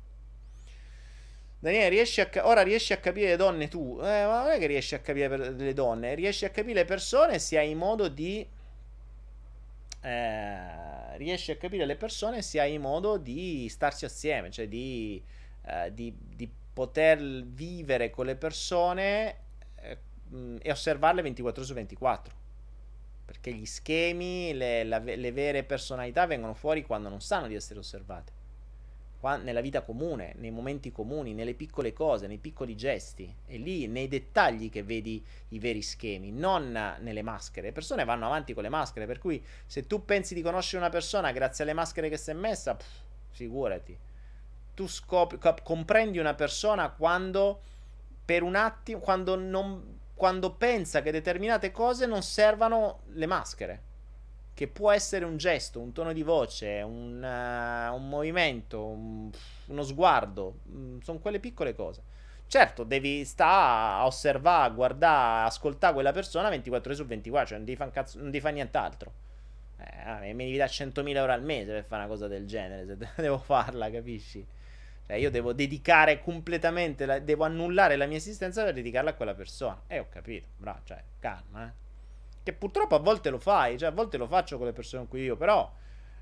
Daniele, riesci a ora riesci a capire le donne tu? Eh, ma non è che riesci a capire le donne, riesci a capire le persone se hai modo di... Eh, riesci a capire le persone se hai modo di starsi assieme, cioè di, eh, di, di poter vivere con le persone eh, e osservarle 24 su 24. Perché gli schemi, le, la, le, vere personalità vengono fuori quando non sanno di essere osservate. Qua, nella vita comune, nei momenti comuni, nelle piccole cose, nei piccoli gesti. È lì, nei dettagli che vedi i veri schemi, non nelle maschere. Le persone vanno avanti con le maschere, per cui se tu pensi di conoscere una persona grazie alle maschere che si è messa, pff, figurati tu scopri, comprendi una persona quando per un attimo, quando, non, quando pensa che determinate cose non servano le maschere. Che può essere un gesto, un tono di voce, un, uh, un movimento, un, uno sguardo. Mm, sono quelle piccole cose. Certo, devi stare a osservare, guardare, ascoltare quella persona 24 ore su 24, cioè non devi fare fare nient'altro. Eh, mi devi dare 100.000 euro al mese per fare una cosa del genere, se (laughs) devo farla, capisci? Cioè, io devo dedicare completamente, la, devo annullare la mia esistenza per dedicarla a quella persona. E eh, ho capito, bravo, cioè, calma, eh. Che purtroppo a volte lo fai, cioè a volte lo faccio con le persone con cui io, però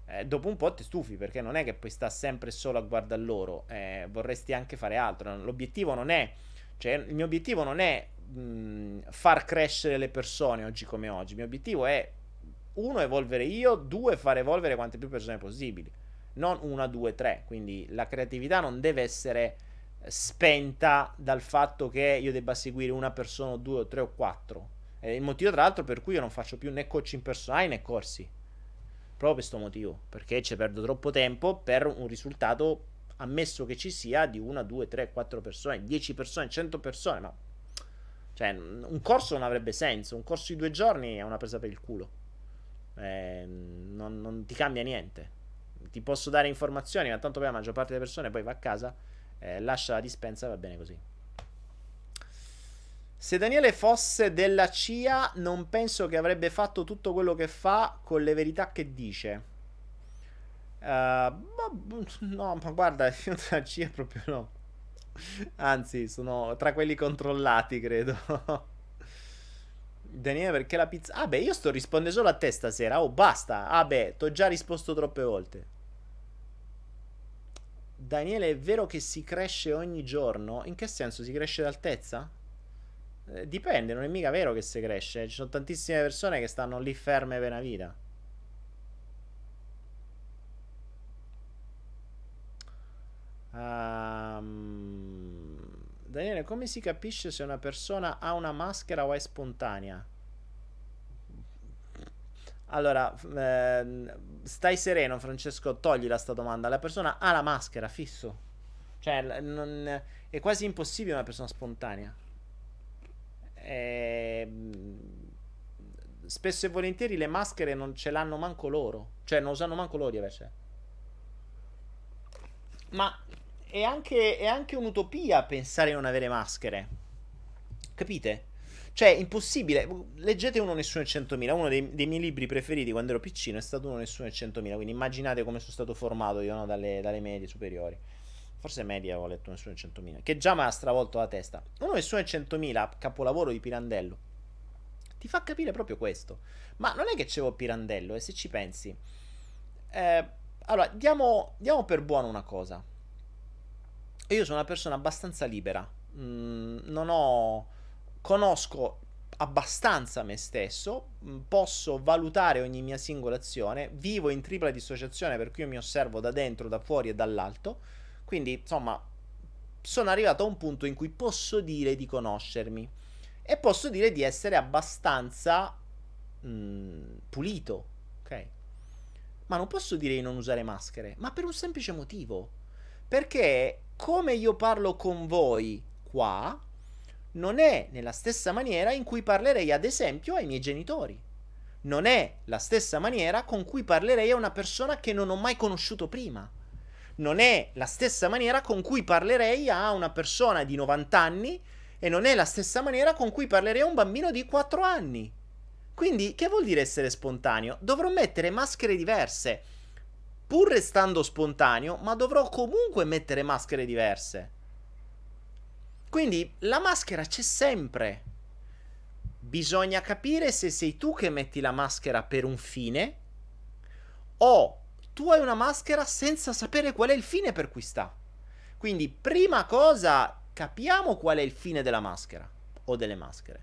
eh, dopo un po' ti stufi perché non è che puoi stare sempre solo a guardare loro, eh, vorresti anche fare altro. L'obiettivo non è, cioè il mio obiettivo non è mh, far crescere le persone oggi come oggi, il mio obiettivo è uno, evolvere io, due, fare evolvere quante più persone possibili. Non una, due, tre. Quindi la creatività non deve essere spenta dal fatto che io debba seguire una persona, o due, o tre, o quattro. È il motivo, tra l'altro, per cui io non faccio più né coaching personali né corsi. Proprio per questo motivo. Perché ci perdo troppo tempo per un risultato, ammesso che ci sia, di una, due, tre, quattro persone, dieci persone, cento persone. Ma cioè, un corso non avrebbe senso. Un corso di due giorni è una presa per il culo. Eh, non, non, ti cambia niente. Ti posso dare informazioni, ma tanto poi la maggior parte delle persone poi va a casa, eh, lascia la dispensa va bene così. Se Daniele fosse della CIA, non penso che avrebbe fatto tutto quello che fa con le verità che dice. Uh, no, ma guarda, (laughs) io della CIA proprio no. Anzi, sono tra quelli controllati, credo. (laughs) Daniele, perché la pizza... Ah beh, io sto rispondendo solo a te stasera. Oh, basta. Ah beh, ti ho già risposto troppe volte. Daniele, è vero che si cresce ogni giorno? In che senso? Si cresce d'altezza? Eh, dipende, non è mica vero che si cresce. Ci sono tantissime persone che stanno lì ferme per una vita. Um, Daniele, come si capisce se una persona ha una maschera o è spontanea? Allora, eh, stai sereno, Francesco, togli sta domanda. La persona ha la maschera, fisso. Cioè, non, è quasi impossibile una persona spontanea. E, ehm, spesso e volentieri le maschere non ce l'hanno manco loro. Cioè, non usano manco loro invece. Ma è anche, è anche un'utopia pensare di non avere maschere. Capite? Cioè, impossibile. Leggete Uno Nessuno e 100.000. Uno dei, dei, miei libri preferiti quando ero piccino è stato Uno Nessuno e 100.000. Quindi immaginate come sono stato formato io no? dalle, dalle, medie superiori. Forse media ho letto Nessuno e 100.000. Che già mi ha stravolto la testa. Uno Nessuno e 100.000, capolavoro di Pirandello. Ti fa capire proprio questo. Ma non è che c'è Pirandello, e eh, se ci pensi. Eh, allora, diamo, diamo per buono una cosa. Io sono una persona abbastanza libera. Mm, non ho. Conosco abbastanza me stesso. Mm, posso valutare ogni mia singola azione. Vivo in tripla dissociazione per cui io mi osservo da dentro, da fuori e dall'alto. Quindi, insomma, sono arrivato a un punto in cui posso dire di conoscermi. E posso dire di essere abbastanza mm, pulito. Ok? Ma non posso dire di non usare maschere. Ma per un semplice motivo. Perché come io parlo con voi qua, non è nella stessa maniera in cui parlerei ad esempio ai miei genitori. Non è la stessa maniera con cui parlerei a una persona che non ho mai conosciuto prima. Non è la stessa maniera con cui parlerei a una persona di 90 anni e non è la stessa maniera con cui parlerei a un bambino di 4 anni. Quindi, che vuol dire essere spontaneo? Dovrò mettere maschere diverse pur restando spontaneo, ma dovrò comunque mettere maschere diverse. Quindi la maschera c'è sempre. Bisogna capire se sei tu che metti la maschera per un fine o tu hai una maschera senza sapere qual è il fine per cui sta. Quindi, prima cosa, capiamo qual è il fine della maschera o delle maschere.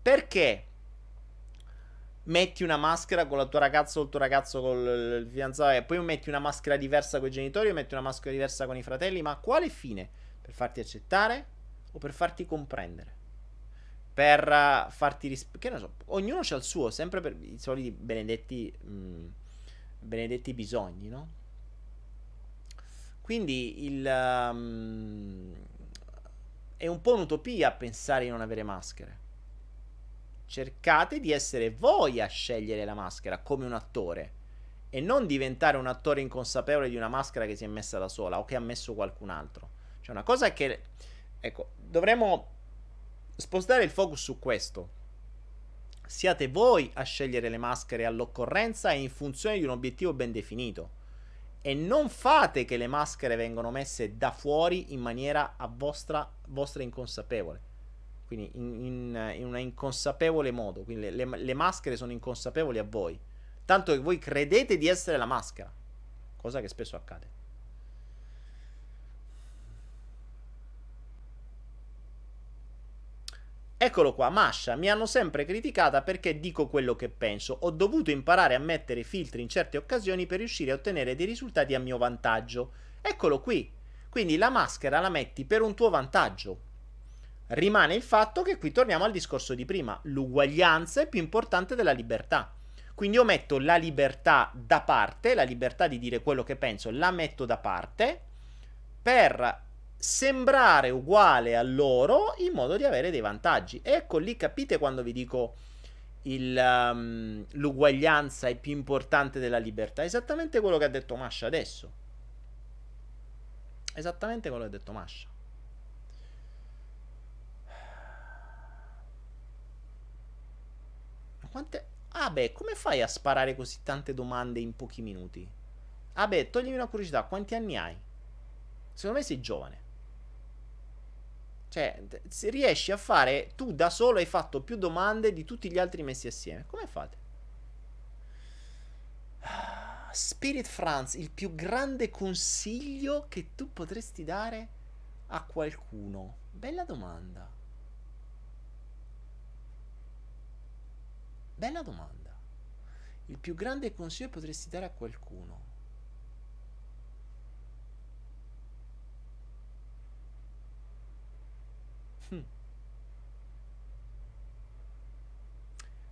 Perché metti una maschera con la tua ragazza o il tuo ragazzo con il fidanzato e poi metti una maschera diversa con i genitori o metti una maschera diversa con i fratelli, ma a quale fine? Per farti accettare o per farti comprendere? Per uh, farti rispettare? Che ne so, ognuno ha il suo, sempre per i soliti benedetti, mh, mm, benedetti bisogni, no? Quindi il... Um, è un po' un'utopia pensare di non avere maschere cercate di essere voi a scegliere la maschera come un attore e non diventare un attore inconsapevole di una maschera che si è messa da sola o che ha messo qualcun altro. Cioè una cosa che ecco, dovremmo spostare il focus su questo. Siate voi a scegliere le maschere all'occorrenza e in funzione di un obiettivo ben definito. E non fate che le maschere vengano messe da fuori in maniera a vostra, vostra inconsapevole quindi in, in, in un inconsapevole modo, quindi le, le, le, maschere sono inconsapevoli a voi, tanto che voi credete di essere la maschera, cosa che spesso accade. Eccolo qua, Masha, mi hanno sempre criticata perché dico quello che penso. Ho dovuto imparare a mettere filtri in certe occasioni per riuscire a ottenere dei risultati a mio vantaggio. Eccolo qui. Quindi la maschera la metti per un tuo vantaggio. Rimane il fatto che qui torniamo al discorso di prima. L'uguaglianza è più importante della libertà. Quindi io metto la libertà da parte, la libertà di dire quello che penso, la metto da parte per sembrare uguale a loro in modo di avere dei vantaggi. Ecco lì capite quando vi dico il, um, l'uguaglianza è più importante della libertà. Esattamente quello che ha detto Masha adesso. Esattamente quello che ha detto Masha. Quante... Ah beh, come fai a sparare così tante domande in pochi minuti? Ah beh, toglimi una curiosità, quanti anni hai? Secondo me sei giovane. Cioè, se riesci a fare, tu da solo hai fatto più domande di tutti gli altri messi assieme. Come fate? Spirit France, il più grande consiglio che tu potresti dare a qualcuno? Bella domanda. Bella domanda. Il più grande consiglio potresti dare a qualcuno? Hm.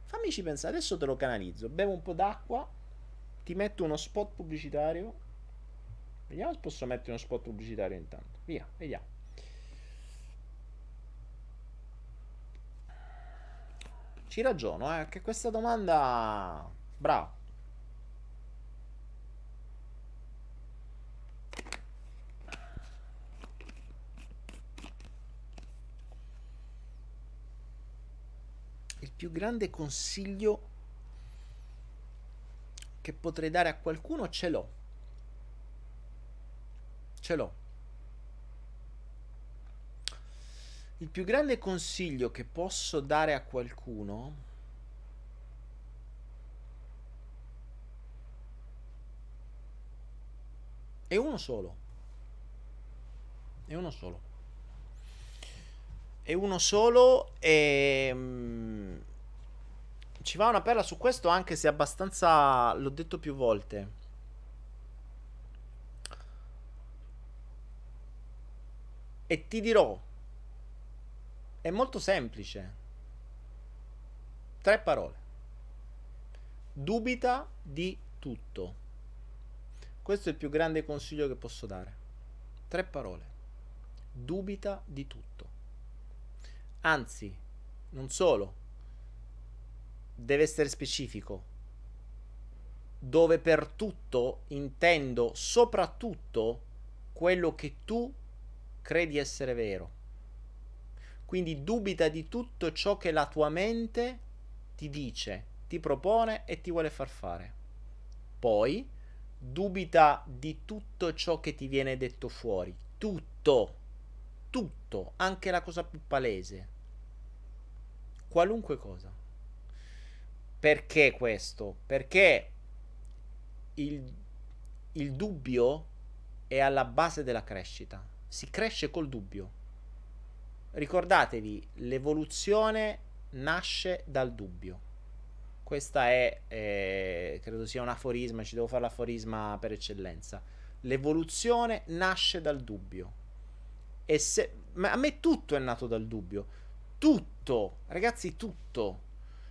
Fammici pensare, adesso te lo canalizzo. Bevo un po' d'acqua, ti metto uno spot pubblicitario. Vediamo se posso mettere uno spot pubblicitario intanto. Via, vediamo. Ci ragiono, eh, che questa domanda... Bravo. più grande consiglio che potrei dare a qualcuno ce l'ho. Ce l'ho. Il più grande consiglio che posso dare a qualcuno è uno solo. È uno solo. È uno solo e mm, ci va una perla su questo anche se abbastanza... L'ho detto più volte. E ti dirò. È molto semplice. Tre parole. Dubita di tutto. Questo è il più grande consiglio che posso dare. Tre parole. Dubita di tutto. Anzi, non solo deve essere specifico. Dove per tutto intendo soprattutto quello che tu credi essere vero. Quindi dubita di tutto ciò che la tua mente ti dice, ti propone e ti vuole far fare. Poi dubita di tutto ciò che ti viene detto fuori. Tutto. Tutto, anche la cosa più palese. Qualunque cosa. Perché questo? Perché il, il dubbio è alla base della crescita. Si cresce col dubbio. Ricordatevi, l'evoluzione nasce dal dubbio. Questa è, eh, credo sia un aforisma, ci devo fare l'aforisma per eccellenza. L'evoluzione nasce dal dubbio. E se, ma a me tutto è nato dal dubbio. Tutto, ragazzi, tutto.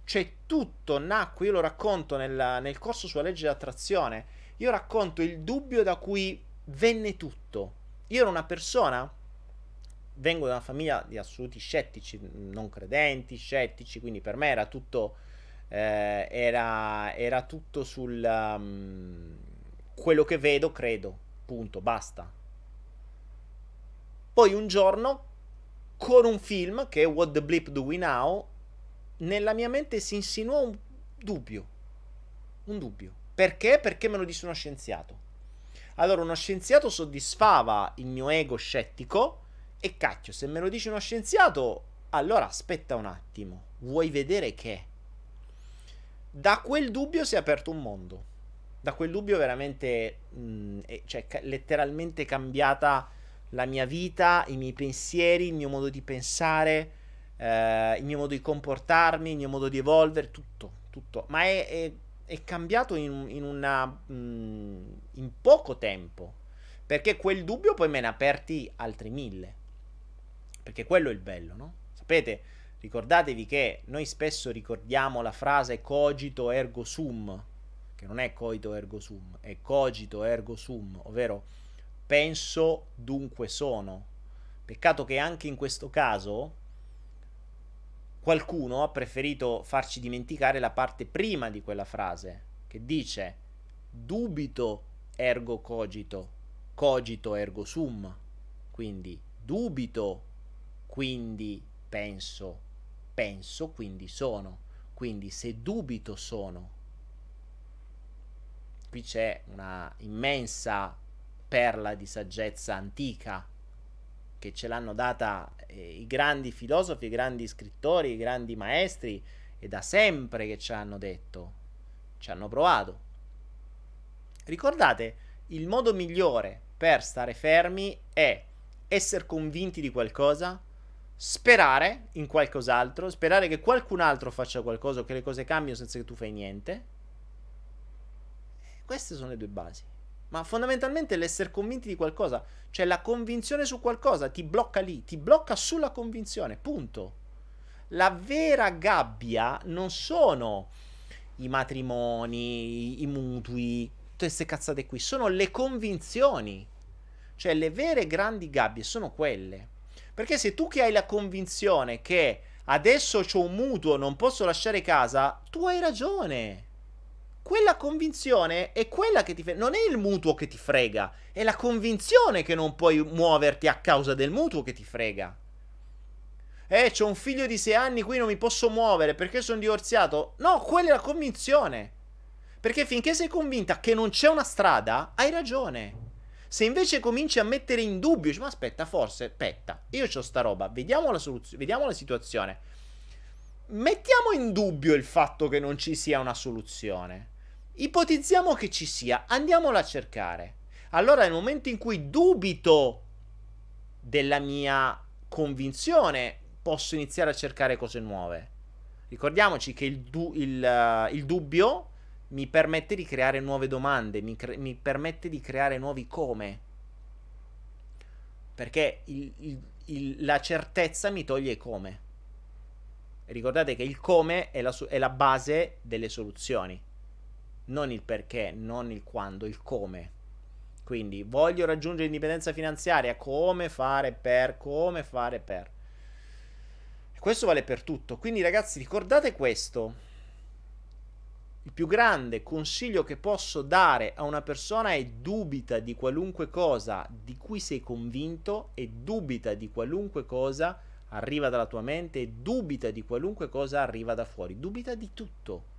Cioè tutto nacque, io lo racconto nel, nel corso sulla legge dell'attrazione, io racconto il dubbio da cui venne tutto. Io ero una persona, vengo da una famiglia di assoluti scettici, non credenti, scettici, quindi per me era tutto, eh, era, era, tutto sul... Um, quello che vedo, credo, punto, basta. Poi un giorno, con un film che è What the Bleep Do We Now, nella mia mente si insinuò un dubbio. Un dubbio. Perché? Perché me lo disse uno scienziato. Allora, uno scienziato soddisfava il mio ego scettico. E cacchio, se me lo dice uno scienziato, allora aspetta un attimo. Vuoi vedere che? Da quel dubbio si è aperto un mondo. Da quel dubbio veramente, mh, mm, cioè, ca- letteralmente cambiata la mia vita, i miei pensieri, il mio modo di pensare eh, il mio modo di comportarmi, il mio modo di evolvere, tutto, tutto. Ma è, è, è cambiato in, in, una, mm, in poco tempo. Perché quel dubbio poi me ne ha aperti altri mille. Perché quello è il bello, no? Sapete, ricordatevi che noi spesso ricordiamo la frase cogito ergo sum, che non è coito ergo sum, è cogito ergo sum, ovvero penso dunque sono. Peccato che anche in questo caso qualcuno ha preferito farci dimenticare la parte prima di quella frase, che dice dubito ergo cogito, cogito ergo sum. Quindi dubito, quindi penso, penso, quindi sono. Quindi se dubito sono. Qui c'è una immensa perla di saggezza antica che ce l'hanno data eh, i grandi filosofi, i grandi scrittori, i grandi maestri e da sempre che ci hanno detto, ci hanno provato. Ricordate, il modo migliore per stare fermi è essere convinti di qualcosa, sperare in qualcos'altro, sperare che qualcun altro faccia qualcosa che le cose cambino senza che tu fai niente. Queste sono le due basi ma fondamentalmente l'essere convinti di qualcosa, cioè la convinzione su qualcosa ti blocca lì, ti blocca sulla convinzione, punto. La vera gabbia non sono i matrimoni, i mutui, tutte queste cazzate qui, sono le convinzioni. Cioè le vere grandi gabbie sono quelle. Perché se tu che hai la convinzione che adesso ho un mutuo, non posso lasciare casa, tu hai ragione quella convinzione è quella che ti frega. Non è il mutuo che ti frega, è la convinzione che non puoi muoverti a causa del mutuo che ti frega. Eh, c'ho un figlio di sei anni, qui non mi posso muovere perché sono divorziato. No, quella è la convinzione. Perché finché sei convinta che non c'è una strada, hai ragione. Se invece cominci a mettere in dubbio, dici, ma aspetta, forse, aspetta, io ho sta roba, vediamo la soluzione, vediamo la situazione. Mettiamo in dubbio il fatto che non ci sia una soluzione. Ipotizziamo che ci sia, andiamola a cercare. Allora nel momento in cui dubito della mia convinzione, posso iniziare a cercare cose nuove. Ricordiamoci che il, du- il, uh, il dubbio mi permette di creare nuove domande, mi, cre- mi permette di creare nuovi come. Perché il, la certezza mi toglie come. Ricordate che il come è la, è la base delle soluzioni non il perché, non il quando, il come. Quindi voglio raggiungere l'indipendenza finanziaria, come fare per, come fare per. Questo vale per tutto. Quindi ragazzi ricordate questo. Il più grande consiglio che posso dare a una persona è dubita di qualunque cosa di cui sei convinto e dubita di qualunque cosa arriva dalla tua mente e dubita di qualunque cosa arriva da fuori. Dubita di tutto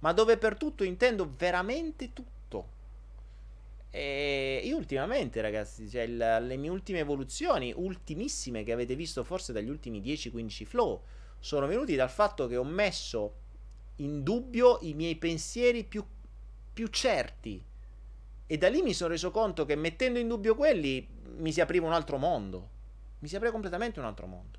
ma dove per tutto intendo veramente tutto. E io ultimamente, ragazzi, cioè il, le mie ultime evoluzioni, ultimissime che avete visto forse dagli ultimi 10-15 flow, sono venuti dal fatto che ho messo in dubbio i miei pensieri più, più certi. E da lì mi sono reso conto che mettendo in dubbio quelli mi si apriva un altro mondo. Mi si apriva completamente un altro mondo.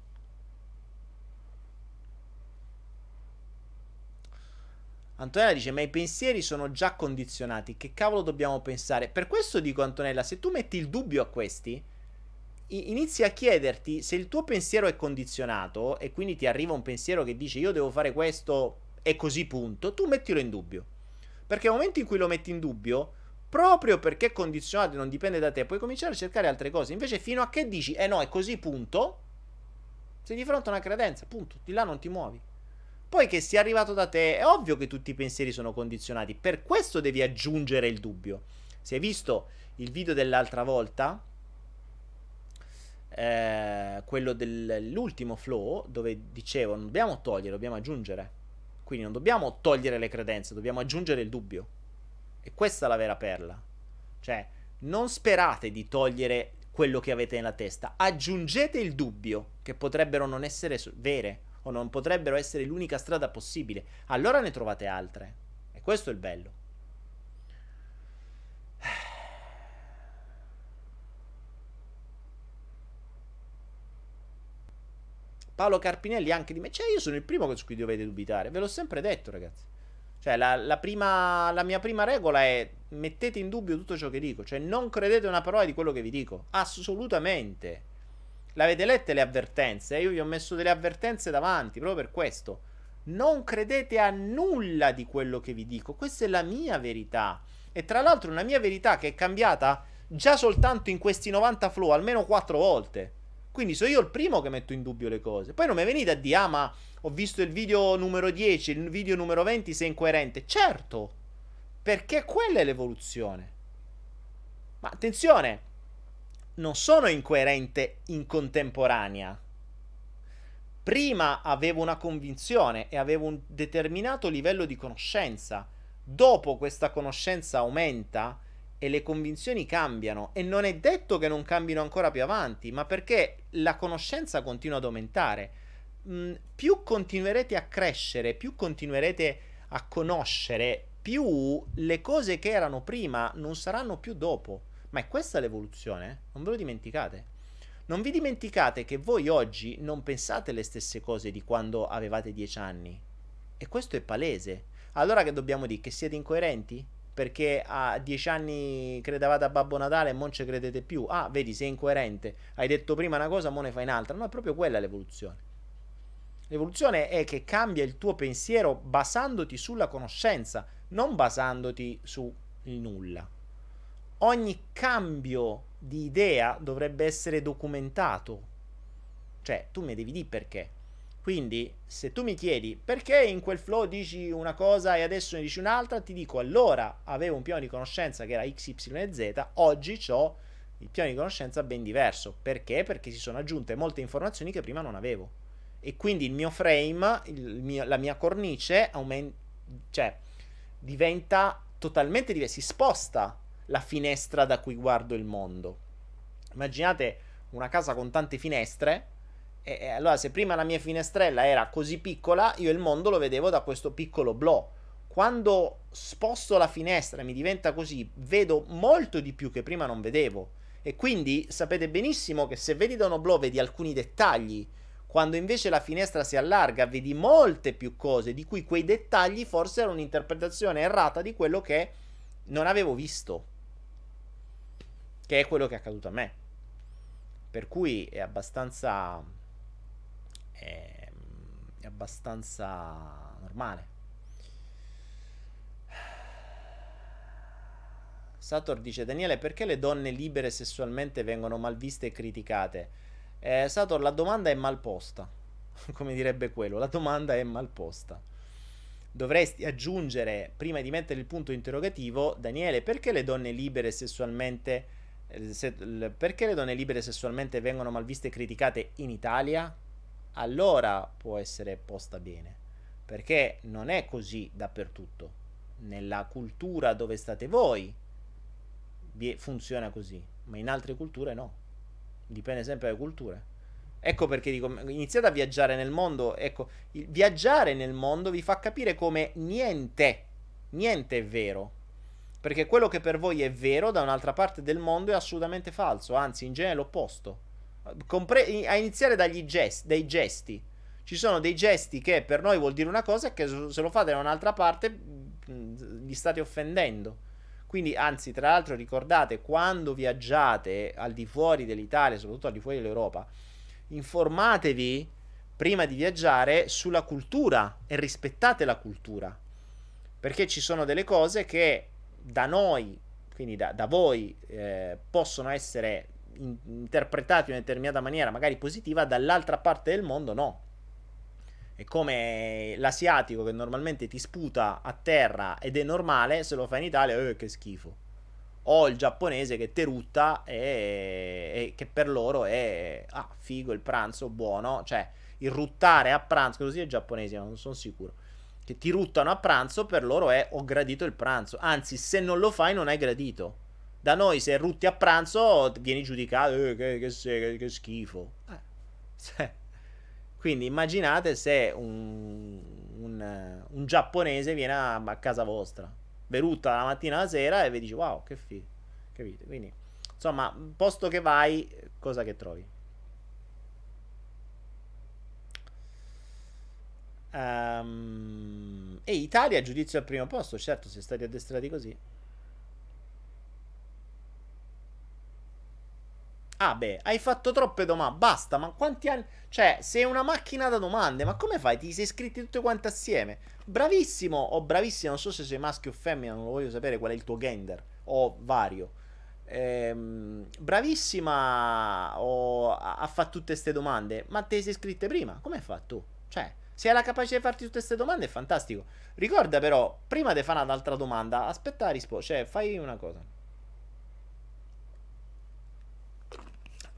Antonella dice: Ma i pensieri sono già condizionati. Che cavolo dobbiamo pensare? Per questo dico, Antonella, se tu metti il dubbio a questi, inizi a chiederti se il tuo pensiero è condizionato e quindi ti arriva un pensiero che dice io devo fare questo e così punto, tu mettilo in dubbio. Perché nel momento in cui lo metti in dubbio, proprio perché è condizionato e non dipende da te, puoi cominciare a cercare altre cose. Invece fino a che dici eh no, è così punto, sei di fronte a una credenza, punto, di là non ti muovi. Poi che sia arrivato da te, è ovvio che tutti i pensieri sono condizionati, per questo devi aggiungere il dubbio. Se hai visto il video dell'altra volta, eh, quello dell'ultimo flow, dove dicevo non dobbiamo togliere, dobbiamo aggiungere. Quindi non dobbiamo togliere le credenze, dobbiamo aggiungere il dubbio. E questa è la vera perla. Cioè, non sperate di togliere quello che avete nella testa, aggiungete il dubbio, che potrebbero non essere vere o non potrebbero essere l'unica strada possibile, allora ne trovate altre. E questo è il bello. Paolo Carpinelli anche di me. Cioè, io sono il primo su cui dovete dubitare. Ve l'ho sempre detto, ragazzi. Cioè, la, la, prima, la mia prima regola è mettete in dubbio tutto ciò che dico. Cioè, non credete una parola di quello che vi dico. Assolutamente. L'avete lette le avvertenze? Io vi ho messo delle avvertenze davanti proprio per questo. Non credete a nulla di quello che vi dico. Questa è la mia verità. E tra l'altro una mia verità che è cambiata già soltanto in questi 90 flow almeno 4 volte. Quindi sono io il primo che metto in dubbio le cose. Poi non mi venite a dire, ah, ma ho visto il video numero 10, il video numero 20, sei incoerente. Certo, perché quella è l'evoluzione. Ma attenzione, non sono incoerente in contemporanea. Prima avevo una convinzione e avevo un determinato livello di conoscenza. Dopo questa conoscenza aumenta e le convinzioni cambiano e non è detto che non cambino ancora più avanti, ma perché la conoscenza continua ad aumentare. Mm, più continuerete a crescere, più continuerete a conoscere, più le cose che erano prima non saranno più dopo. Ma è questa l'evoluzione? Non ve lo dimenticate. Non vi dimenticate che voi oggi non pensate le stesse cose di quando avevate dieci anni. E questo è palese. Allora che dobbiamo dire? Che siete incoerenti? Perché a dieci anni credevate a Babbo Natale e non ci credete più. Ah, vedi, sei incoerente. Hai detto prima una cosa, mo ne fai un'altra. No, è proprio quella l'evoluzione. L'evoluzione è che cambia il tuo pensiero basandoti sulla conoscenza, non basandoti sul nulla. Ogni cambio di idea dovrebbe essere documentato. Cioè, tu mi devi dire perché. Quindi, se tu mi chiedi perché in quel flow dici una cosa e adesso ne dici un'altra, ti dico allora avevo un piano di conoscenza che era X, Y e Z, oggi ho il piano di conoscenza ben diverso. Perché? Perché si sono aggiunte molte informazioni che prima non avevo. E quindi il mio frame, il mio, la mia cornice aumenta, cioè diventa totalmente diversa, si sposta la finestra da cui guardo il mondo. Immaginate una casa con tante finestre e, e allora, se prima la mia finestrella era così piccola, io il mondo lo vedevo da questo piccolo blò. Quando sposto la finestra e mi diventa così, vedo molto di più che prima non vedevo. E quindi sapete benissimo che se vedi da uno blò vedi alcuni dettagli, quando invece la finestra si allarga vedi molte più cose, di cui quei dettagli forse erano un'interpretazione errata di quello che non avevo visto. Che è quello che è accaduto a me. Per cui è abbastanza è, è abbastanza normale. Sator dice Daniele perché le donne libere sessualmente vengono mal viste e criticate? Eh, Sator la domanda è mal posta, (laughs) come direbbe quello, la domanda è mal posta. Dovresti aggiungere, prima di mettere il punto interrogativo, Daniele perché le donne libere sessualmente, eh, se, perché le donne libere sessualmente vengono mal viste e criticate in Italia? Allora può essere posta bene. Perché non è così dappertutto. Nella cultura dove state voi funziona così, ma in altre culture no. Dipende sempre dalle culture. Ecco perché dico, iniziate a viaggiare nel mondo, ecco, viaggiare nel mondo vi fa capire come niente, niente è vero. Perché quello che per voi è vero da un'altra parte del mondo è assolutamente falso, anzi in genere l'opposto. Compre- a iniziare dagli gesti, dai gesti. Ci sono dei gesti che per noi vuol dire una cosa e che se lo fate da un'altra parte mm, gli state offendendo. Quindi, anzi, tra l'altro, ricordate quando viaggiate al di fuori dell'Italia, soprattutto al di fuori dell'Europa, informatevi prima di viaggiare sulla cultura e rispettate la cultura. Perché ci sono delle cose che da noi, quindi da, da voi, eh, possono essere in- interpretati in una determinata maniera, magari positiva, dall'altra parte del mondo no. È come l'asiatico che normalmente ti sputa a terra ed è normale, se lo fa in Italia, eh, che schifo. O il giapponese che te rutta e, e che per loro è ah, figo il pranzo, buono. Cioè, il ruttare a pranzo, così è giapponese, non sono sicuro. Che ti ruttano a pranzo, per loro è ho gradito il pranzo. Anzi, se non lo fai, non hai gradito. Da noi se rutti a pranzo vieni giudicato, eh, che, che, che, che, schifo. Eh. Quindi immaginate se un, un, un giapponese viene a, a, casa vostra, berutta la mattina alla sera e vi dice wow, che figo. Capite? Quindi, insomma, posto che vai, cosa che trovi? Um, e Italia, giudizio al primo posto, certo, è stati addestrati così. Ah beh, hai fatto troppe domande, basta, ma quanti anni... Cioè, sei una macchina da domande, ma come fai? Ti sei iscritti tutte quante assieme? Bravissimo o bravissimo, non so se sei maschio o femmina, non lo voglio sapere qual è il tuo gender, o vario. Ehm, bravissima o ha fatto tutte queste domande, ma te sei iscritte prima, come hai fatto? Cioè, se hai la capacità di farti tutte queste domande è fantastico. Ricorda però, prima di fare un'altra domanda, aspetta la risposta, cioè fai una cosa.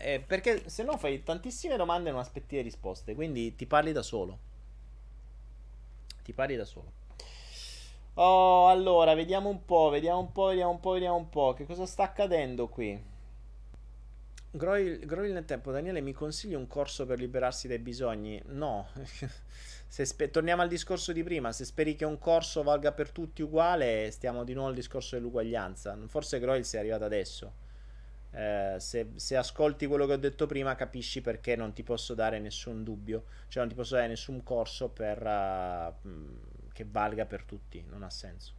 Eh, perché se no fai tantissime domande e non aspetti le risposte. Quindi ti parli da solo. Ti parli da solo. Oh, allora, vediamo un po', vediamo un po', vediamo un po', vediamo un po'. Che cosa sta accadendo qui? Groil, Groil nel tempo, Daniele, mi consigli un corso per liberarsi dai bisogni? No. (laughs) spe- torniamo al discorso di prima. Se speri che un corso valga per tutti uguale, stiamo di nuovo al discorso dell'uguaglianza. Forse Groil sei arrivato adesso. Eh, se, se, ascolti quello che ho detto prima capisci perché non ti posso dare nessun dubbio, cioè non ti posso dare nessun corso per, uh, che valga per tutti, non ha senso.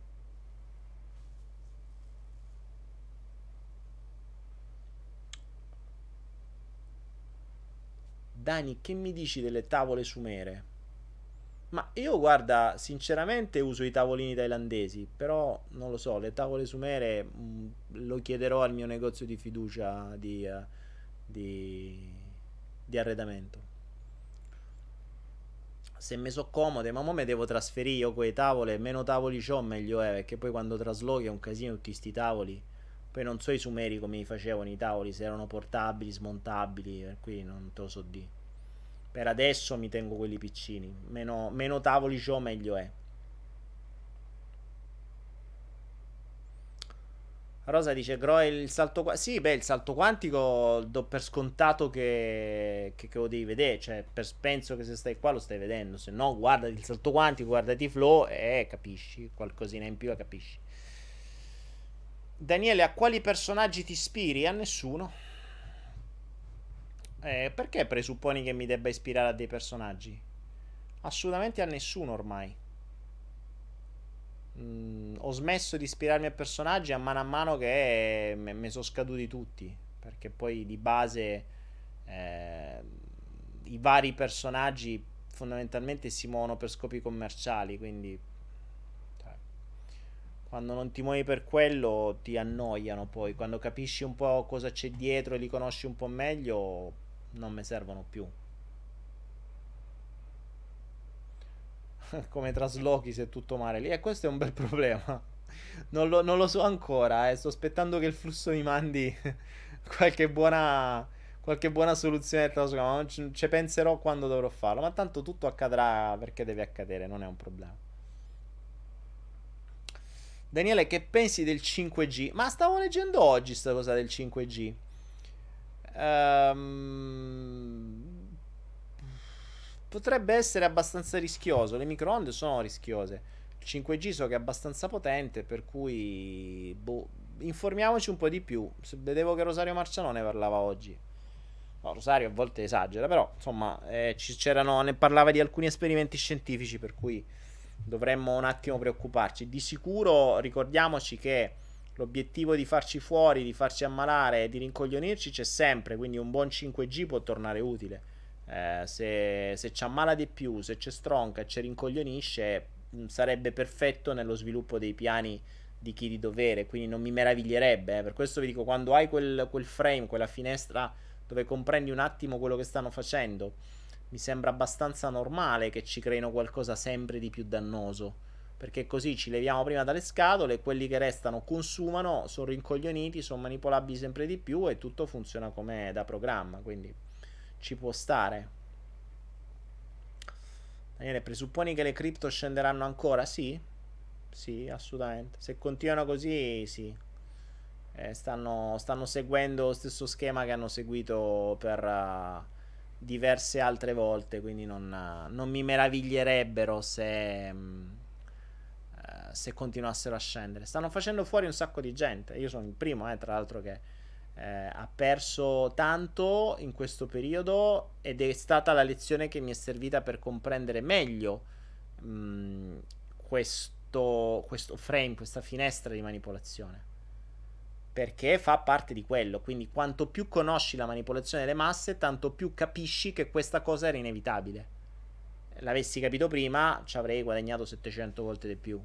Dani, che mi dici delle tavole sumere? Ma io guarda, sinceramente uso i tavolini thailandesi, però non lo so, le tavole sumere mh, mm, lo chiederò al mio negozio di fiducia di, uh, di, di arredamento. Se mi so comode, ma mo me devo trasferire io quei tavole, meno tavoli c'ho meglio è, perché poi quando traslochi è un casino tutti sti tavoli. Poi non so i sumeri come mi facevano i tavoli, se erano portabili, smontabili, per cui non te lo so di. Per adesso mi tengo quelli piccini. Meno, meno tavoli c'ho, meglio è. Rosa dice: Groe il salto quantico. Sì, beh, il salto quantico do per scontato che, che, che lo devi vedere. Cioè, per, penso che se stai qua lo stai vedendo. Se no, guardati il salto quantico, guardati flow e capisci. Qualcosina in più e capisci. Daniele, a quali personaggi ti ispiri? A nessuno. Eh, perché presupponi che mi debba ispirare a dei personaggi? Assolutamente a nessuno ormai. Mm, ho smesso di ispirarmi a personaggi a mano a mano che mi sono scaduti tutti. Perché poi di base eh, i vari personaggi fondamentalmente si muovono per scopi commerciali. Quindi cioè, quando non ti muovi per quello ti annoiano poi. Quando capisci un po' cosa c'è dietro e li conosci un po' meglio non mi servono più. Come traslochi se tutto male lì. E questo è un bel (laughs) problema. Non lo, non lo so ancora. Eh. Sto aspettando che il flusso mi mandi (laughs) qualche buona, qualche buona soluzione del ci, ci penserò quando dovrò farlo. Ma tanto tutto accadrà perché deve accadere. Non è un problema. Daniele, che pensi del 5G? Ma stavo leggendo oggi sta cosa del 5G. Um, potrebbe essere abbastanza rischioso. Le microonde sono rischiose. Il 5G so che è abbastanza potente, per cui boh, informiamoci un po' di più. Vedevo che Rosario Marciano ne parlava oggi. No, Rosario a volte esagera, però insomma, eh, ne parlava di alcuni esperimenti scientifici, per cui dovremmo un attimo preoccuparci. Di sicuro ricordiamoci che l'obiettivo di farci fuori, di farci ammalare, di rincoglionirci c'è sempre, quindi un buon 5G può tornare utile. Eh, se, se ci ammala di più, se ci stronca e ci rincoglionisce, mm, sarebbe perfetto nello sviluppo dei piani di chi di dovere, quindi non mi meraviglierebbe. Eh. Per questo vi dico, quando hai quel, quel frame, quella finestra dove comprendi un attimo quello che stanno facendo, mi sembra abbastanza normale che ci creino qualcosa sempre di più dannoso perché così ci leviamo prima dalle scatole, quelli che restano consumano, sono rincoglioniti, sono manipolabili sempre di più e tutto funziona come da programma, quindi ci può stare. Daniele, presupponi che le cripto scenderanno ancora? Sì, sì, assolutamente. Se continuano così, sì. Eh, stanno, stanno, seguendo lo stesso schema che hanno seguito per uh, diverse altre volte, quindi non, uh, non mi meraviglierebbero se... Um, se continuassero a scendere. Stanno facendo fuori un sacco di gente. Io sono il primo, eh, tra l'altro, che eh, ha perso tanto in questo periodo ed è stata la lezione che mi è servita per comprendere meglio mh, questo, questo frame, questa finestra di manipolazione. Perché fa parte di quello. Quindi, quanto più conosci la manipolazione delle masse, tanto più capisci che questa cosa era inevitabile. L'avessi capito prima, ci avrei guadagnato 700 volte di più.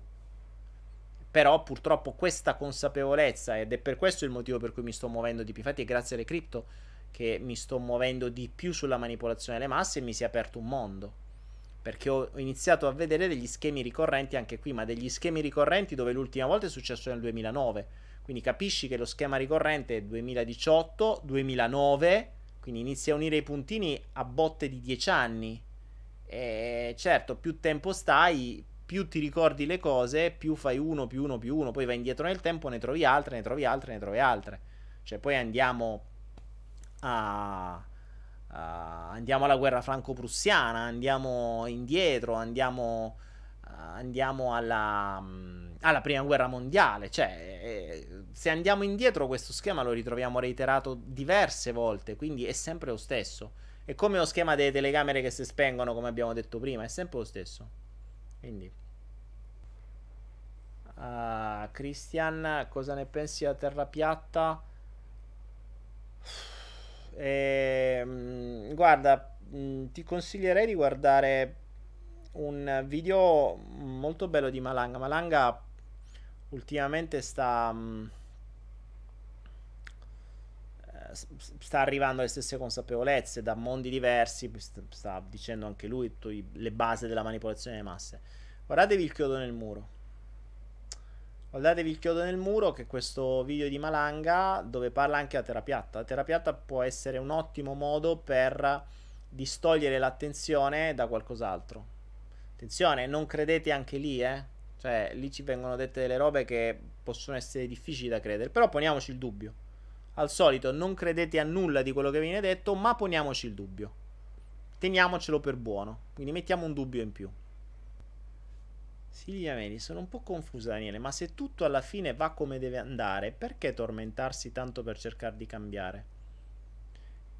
Però purtroppo questa consapevolezza, ed è per questo il motivo per cui mi sto muovendo di più, infatti è grazie alle cripto che mi sto muovendo di più sulla manipolazione delle masse e mi si è aperto un mondo. Perché ho iniziato a vedere degli schemi ricorrenti anche qui, ma degli schemi ricorrenti dove l'ultima volta è successo nel 2009. Quindi capisci che lo schema ricorrente è 2018, 2009, quindi inizi a unire i puntini a botte di 10 anni. E certo, più tempo stai, più ti ricordi le cose, più fai uno più uno più uno, poi vai indietro nel tempo, ne trovi altre, ne trovi altre, ne trovi altre. Cioè poi andiamo a... Uh, andiamo alla guerra franco-prussiana, andiamo indietro, andiamo, andiamo alla, alla, prima guerra mondiale. Cioè, eh, se andiamo indietro, questo schema lo ritroviamo reiterato diverse volte, quindi è sempre lo stesso. È come lo schema delle telecamere che si spengono, come abbiamo detto prima, è sempre lo stesso. Quindi. Uh, Christian, cosa ne pensi a terra piatta? Eh, guarda, mh, mm, ti consiglierei di guardare un video molto bello di Malanga. Malanga ultimamente sta. Mh, eh, sta arrivando alle stesse consapevolezze da mondi diversi. Sta dicendo anche lui le basi della manipolazione delle masse. Guardatevi il chiodo nel muro. Guardatevi il chiodo nel muro, che è questo video di Malanga dove parla anche a terra piatta. La terra può essere un ottimo modo per distogliere l'attenzione da qualcos'altro. Attenzione, non credete anche lì, eh? Cioè, lì ci vengono dette delle robe che possono essere difficili da credere. Però poniamoci il dubbio. Al solito, non credete a nulla di quello che viene detto, ma poniamoci il dubbio. Teniamocelo per buono. Quindi mettiamo un dubbio in più. Silvia Meli, sono un po' confusa Daniele, ma se tutto alla fine va come deve andare, perché tormentarsi tanto per cercare di cambiare?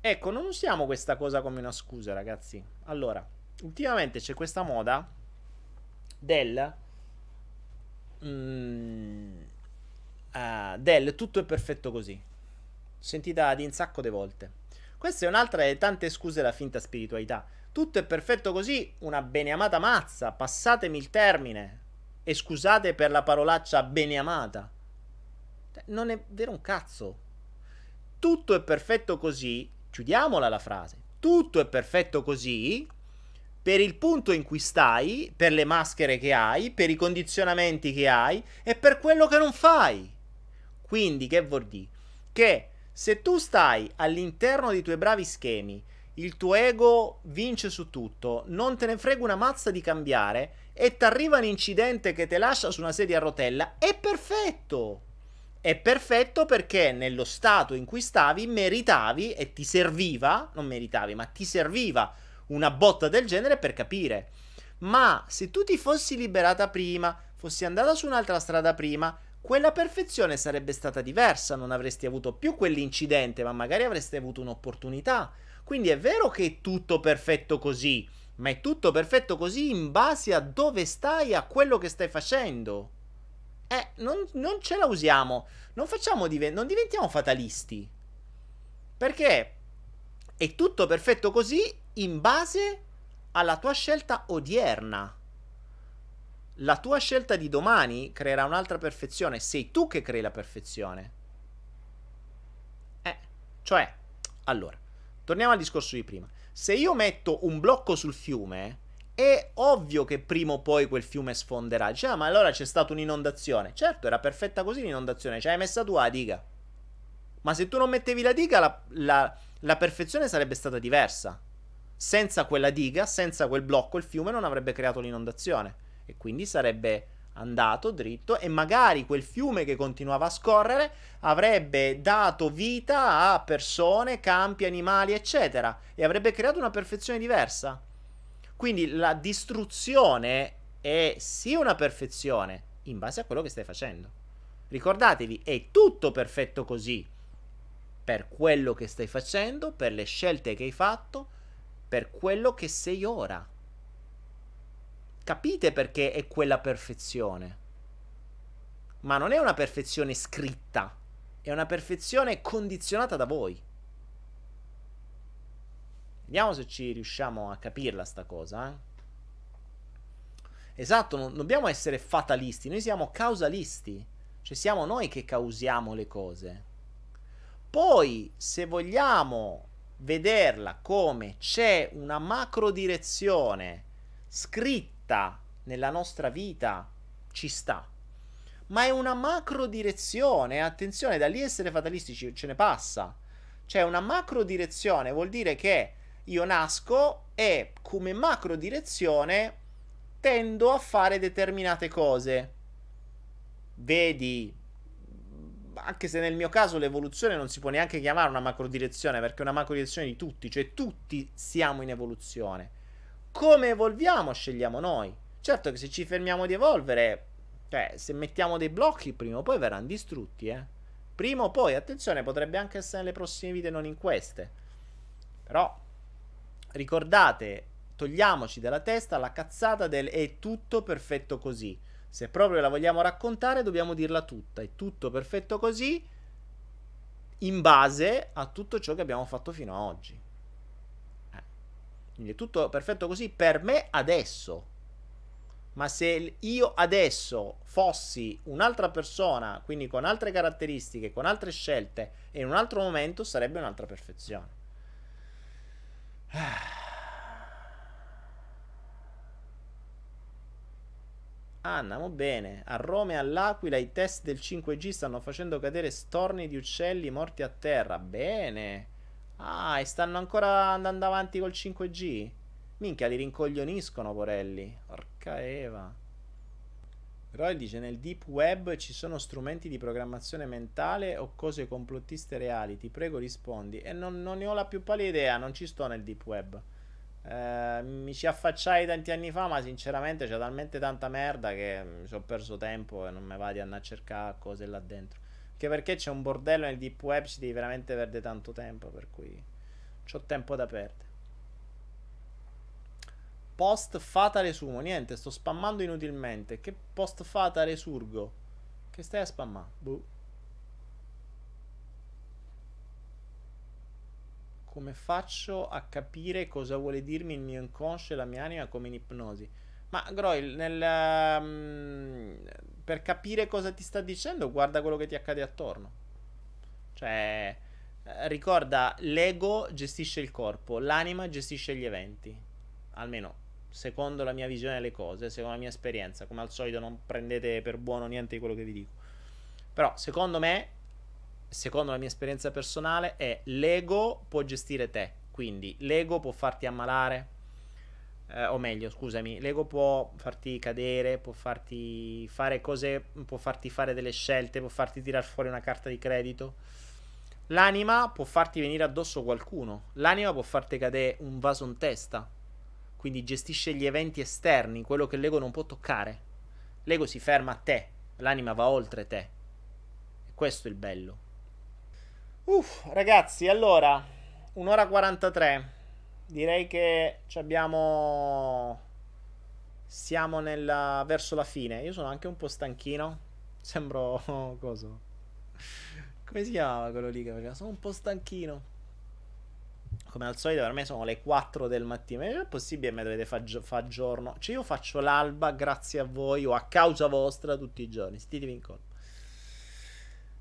Ecco, non usiamo questa cosa come una scusa, ragazzi. Allora, ultimamente c'è questa moda del... Mm, uh, del tutto è perfetto così. Sentita di un sacco di volte. Questa è un'altra delle tante scuse della finta spiritualità tutto è perfetto così, una beneamata mazza, passatemi il termine. E scusate per la parolaccia beneamata. Cioè, non è vero un cazzo. Tutto è perfetto così, chiudiamola la frase. Tutto è perfetto così per il punto in cui stai, per le maschere che hai, per i condizionamenti che hai e per quello che non fai. Quindi che vuol dire? Che se tu stai all'interno dei tuoi bravi schemi il tuo ego vince su tutto, non te ne frega una mazza di cambiare. E ti arriva un incidente che ti lascia su una sedia a rotella, è perfetto. È perfetto perché nello stato in cui stavi meritavi e ti serviva, non meritavi, ma ti serviva una botta del genere per capire. Ma se tu ti fossi liberata prima, fossi andata su un'altra strada prima, quella perfezione sarebbe stata diversa, non avresti avuto più quell'incidente, ma magari avresti avuto un'opportunità quindi è vero che è tutto perfetto così, ma è tutto perfetto così in base a dove stai, a quello che stai facendo. Eh, non, non ce la usiamo. Non facciamo div- non diventiamo fatalisti. Perché è tutto perfetto così in base alla tua scelta odierna. La tua scelta di domani creerà un'altra perfezione. Sei tu che crei la perfezione. Eh, cioè, allora, Torniamo al discorso di prima. Se io metto un blocco sul fiume, è ovvio che prima o poi quel fiume sfonderà. Dice, ah, ma allora c'è stata un'inondazione. Certo, era perfetta così l'inondazione. Ci hai messa tu la diga. Ma se tu non mettevi la diga, la, la, la perfezione sarebbe stata diversa. Senza quella diga, senza quel blocco, il fiume non avrebbe creato l'inondazione. E quindi sarebbe andato dritto e magari quel fiume che continuava a scorrere avrebbe dato vita a persone, campi, animali, eccetera, e avrebbe creato una perfezione diversa. Quindi la distruzione è sì una perfezione in base a quello che stai facendo. Ricordatevi, è tutto perfetto così per quello che stai facendo, per le scelte che hai fatto, per quello che sei ora. Capite perché è quella perfezione. Ma non è una perfezione scritta, è una perfezione condizionata da voi. Vediamo se ci riusciamo a capirla sta cosa. Eh? Esatto, non dobbiamo essere fatalisti, noi siamo causalisti, cioè siamo noi che causiamo le cose. Poi, se vogliamo vederla come c'è una macro direzione scritta nella nostra vita, ci sta. Ma è una macro direzione, attenzione, da lì essere fatalistici ce ne passa. C'è una macro direzione, vuol dire che io nasco e come macro direzione tendo a fare determinate cose. Vedi, anche se nel mio caso l'evoluzione non si può neanche chiamare una macro direzione, perché è una macro direzione di tutti, cioè tutti siamo in evoluzione. Come evolviamo scegliamo noi. Certo che se ci fermiamo di evolvere, cioè se mettiamo dei blocchi prima o poi verranno distrutti, eh. Prima o poi, attenzione, potrebbe anche essere nelle prossime vite, non in queste. Però ricordate, togliamoci dalla testa la cazzata del è tutto perfetto così. Se proprio la vogliamo raccontare, dobbiamo dirla tutta. È tutto perfetto così in base a tutto ciò che abbiamo fatto fino ad oggi. Quindi è tutto perfetto così per me adesso. Ma se io adesso fossi un'altra persona, quindi con altre caratteristiche, con altre scelte e in un altro momento, sarebbe un'altra perfezione. Ah, andiamo bene. A Roma e all'Aquila i test del 5G stanno facendo cadere storni di uccelli morti a terra. Bene. Ah, e stanno ancora andando avanti col 5G? Minchia, li rincoglioniscono, porelli. Porca Eva. Roy dice nel deep web ci sono strumenti di programmazione mentale o cose complottiste reali? Ti prego rispondi. E non, non ne ho la più pallida idea, non ci sto nel deep web. Eh, mi ci affacciai tanti anni fa, ma sinceramente c'è talmente tanta merda che mi sono perso tempo e non mi va di andare a cercare cose là dentro. Anche perché c'è un bordello nel deep web, ci devi veramente perdere tanto tempo, per cui ho tempo da perdere. Post fata resumo. Niente, sto spammando inutilmente. Che post fata resurgo? Che stai a spammare? Boh. Come faccio a capire cosa vuole dirmi il mio inconscio e la mia anima come in ipnosi? Ma Groil, nel, um, per capire cosa ti sta dicendo, guarda quello che ti accade attorno. Cioè, eh, ricorda, l'ego gestisce il corpo, l'anima gestisce gli eventi. Almeno secondo la mia visione delle cose, secondo la mia esperienza. Come al solito non prendete per buono niente di quello che vi dico. Però secondo me, secondo la mia esperienza personale, è l'ego può gestire te. Quindi l'ego può farti ammalare. Eh, o meglio, scusami, l'ego può farti cadere, può farti fare cose, può farti fare delle scelte, può farti tirare fuori una carta di credito. L'anima può farti venire addosso qualcuno. L'anima può farti cadere un vaso in testa quindi gestisce gli eventi esterni, quello che l'ego non può toccare. L'ego si ferma a te, l'anima va oltre te. E questo è il bello. Uff, ragazzi, allora, un'ora 43. Direi che abbiamo... Siamo nella... verso la fine. Io sono anche un po' stanchino. (laughs) Sembro... Coso? Come si chiamava quello lì che faceva? Sono un po' stanchino come al solito per me sono le 4 del mattino. Ma è possibile me dovete fare fa giorno? Cioè io faccio l'alba grazie a voi o a causa vostra tutti i giorni. Stitevi in colpa.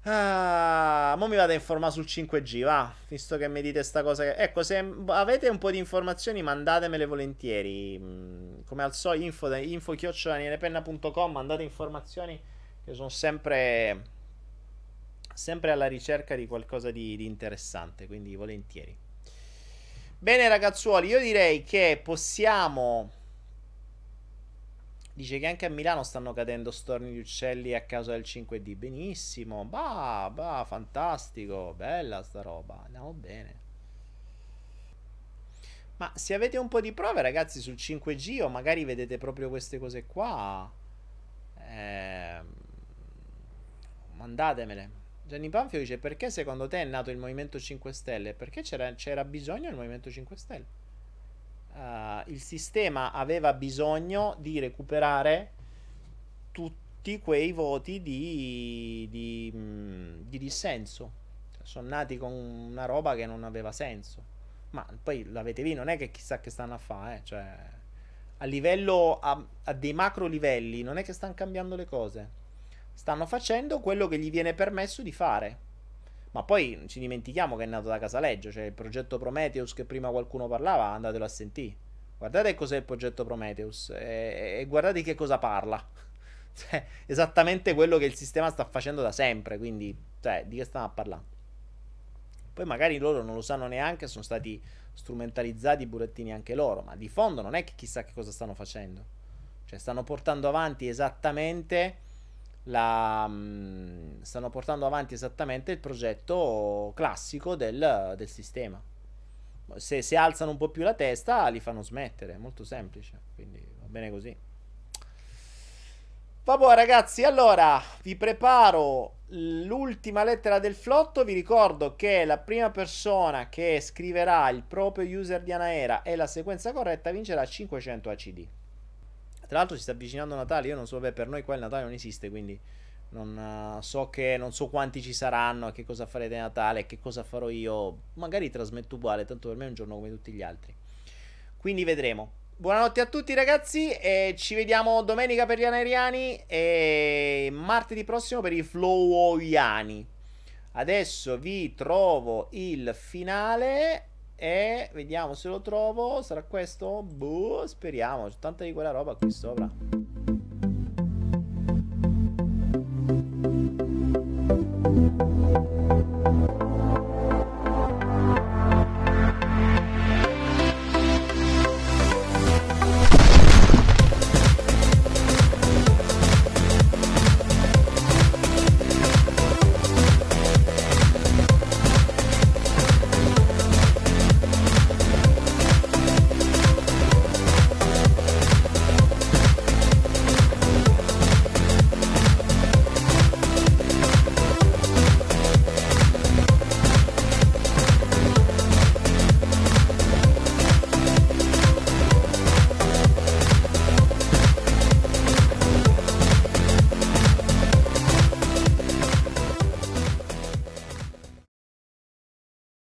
Ah, mo mi vado a informare sul 5G, va. Visto che mi dite sta cosa. Che... Ecco, se avete un po' di informazioni, mandatemele volentieri. Mm, come al solito, info, info chiocciolanielepenna.com. Mandate informazioni che sono sempre. Sempre alla ricerca di qualcosa di, di interessante. Quindi, volentieri. Bene ragazzuoli, io direi che possiamo... Dice che anche a Milano stanno cadendo storni di uccelli a causa del 5D. Benissimo. Bah, bah, fantastico. Bella sta roba. Andiamo bene. Ma se avete un po' di prove, ragazzi, sul 5G o magari vedete proprio queste cose qua, eh, mandatemele. Gianni Panfio dice perché secondo te è nato il Movimento 5 Stelle? Perché c'era, c'era bisogno del Movimento 5 Stelle. Uh, il sistema aveva bisogno di recuperare tutti quei voti di, di, mm, di dissenso. Sono nati con una roba che non aveva senso. Ma poi l'avete visto, non è che chissà che stanno a fare, eh? cioè, a livello, a, a dei macro livelli, non è che stanno cambiando le cose. Stanno facendo quello che gli viene permesso di fare. Ma poi ci dimentichiamo che è nato da Casaleggio, cioè il progetto Prometheus che prima qualcuno parlava, andatelo a sentire. Guardate cos'è il progetto Prometheus e, e guardate che cosa parla. (laughs) cioè, esattamente quello che il sistema sta facendo da sempre, quindi, cioè, di che stiamo a parlare? Poi magari loro non lo sanno neanche, sono stati strumentalizzati i burattini anche loro, ma di fondo non è che chissà che cosa stanno facendo. Cioè stanno portando avanti esattamente la, mh, stanno portando avanti esattamente il progetto classico del, del sistema. Se, se alzano un po' più la testa li fanno smettere, è molto semplice, quindi va bene così. Vabbè ragazzi, allora vi preparo l'ultima lettera del flotto. Vi ricordo che la prima persona che scriverà il proprio user di Anaera e la sequenza corretta vincerà 500 ACD. Tra l'altro si sta avvicinando Natale, io non so, beh, per noi qua il Natale non esiste, quindi non uh, so che non so quanti ci saranno, che cosa farete a Natale, che cosa farò io. Magari trasmetto uguale, tanto per me è un giorno come tutti gli altri. Quindi vedremo. Buonanotte a tutti ragazzi e ci vediamo domenica per gli aneriani e martedì prossimo per i flowoiani. Adesso vi trovo il finale e vediamo se lo trovo. Sarà questo? Boh, speriamo. C'è tanta di quella roba qui sopra. thank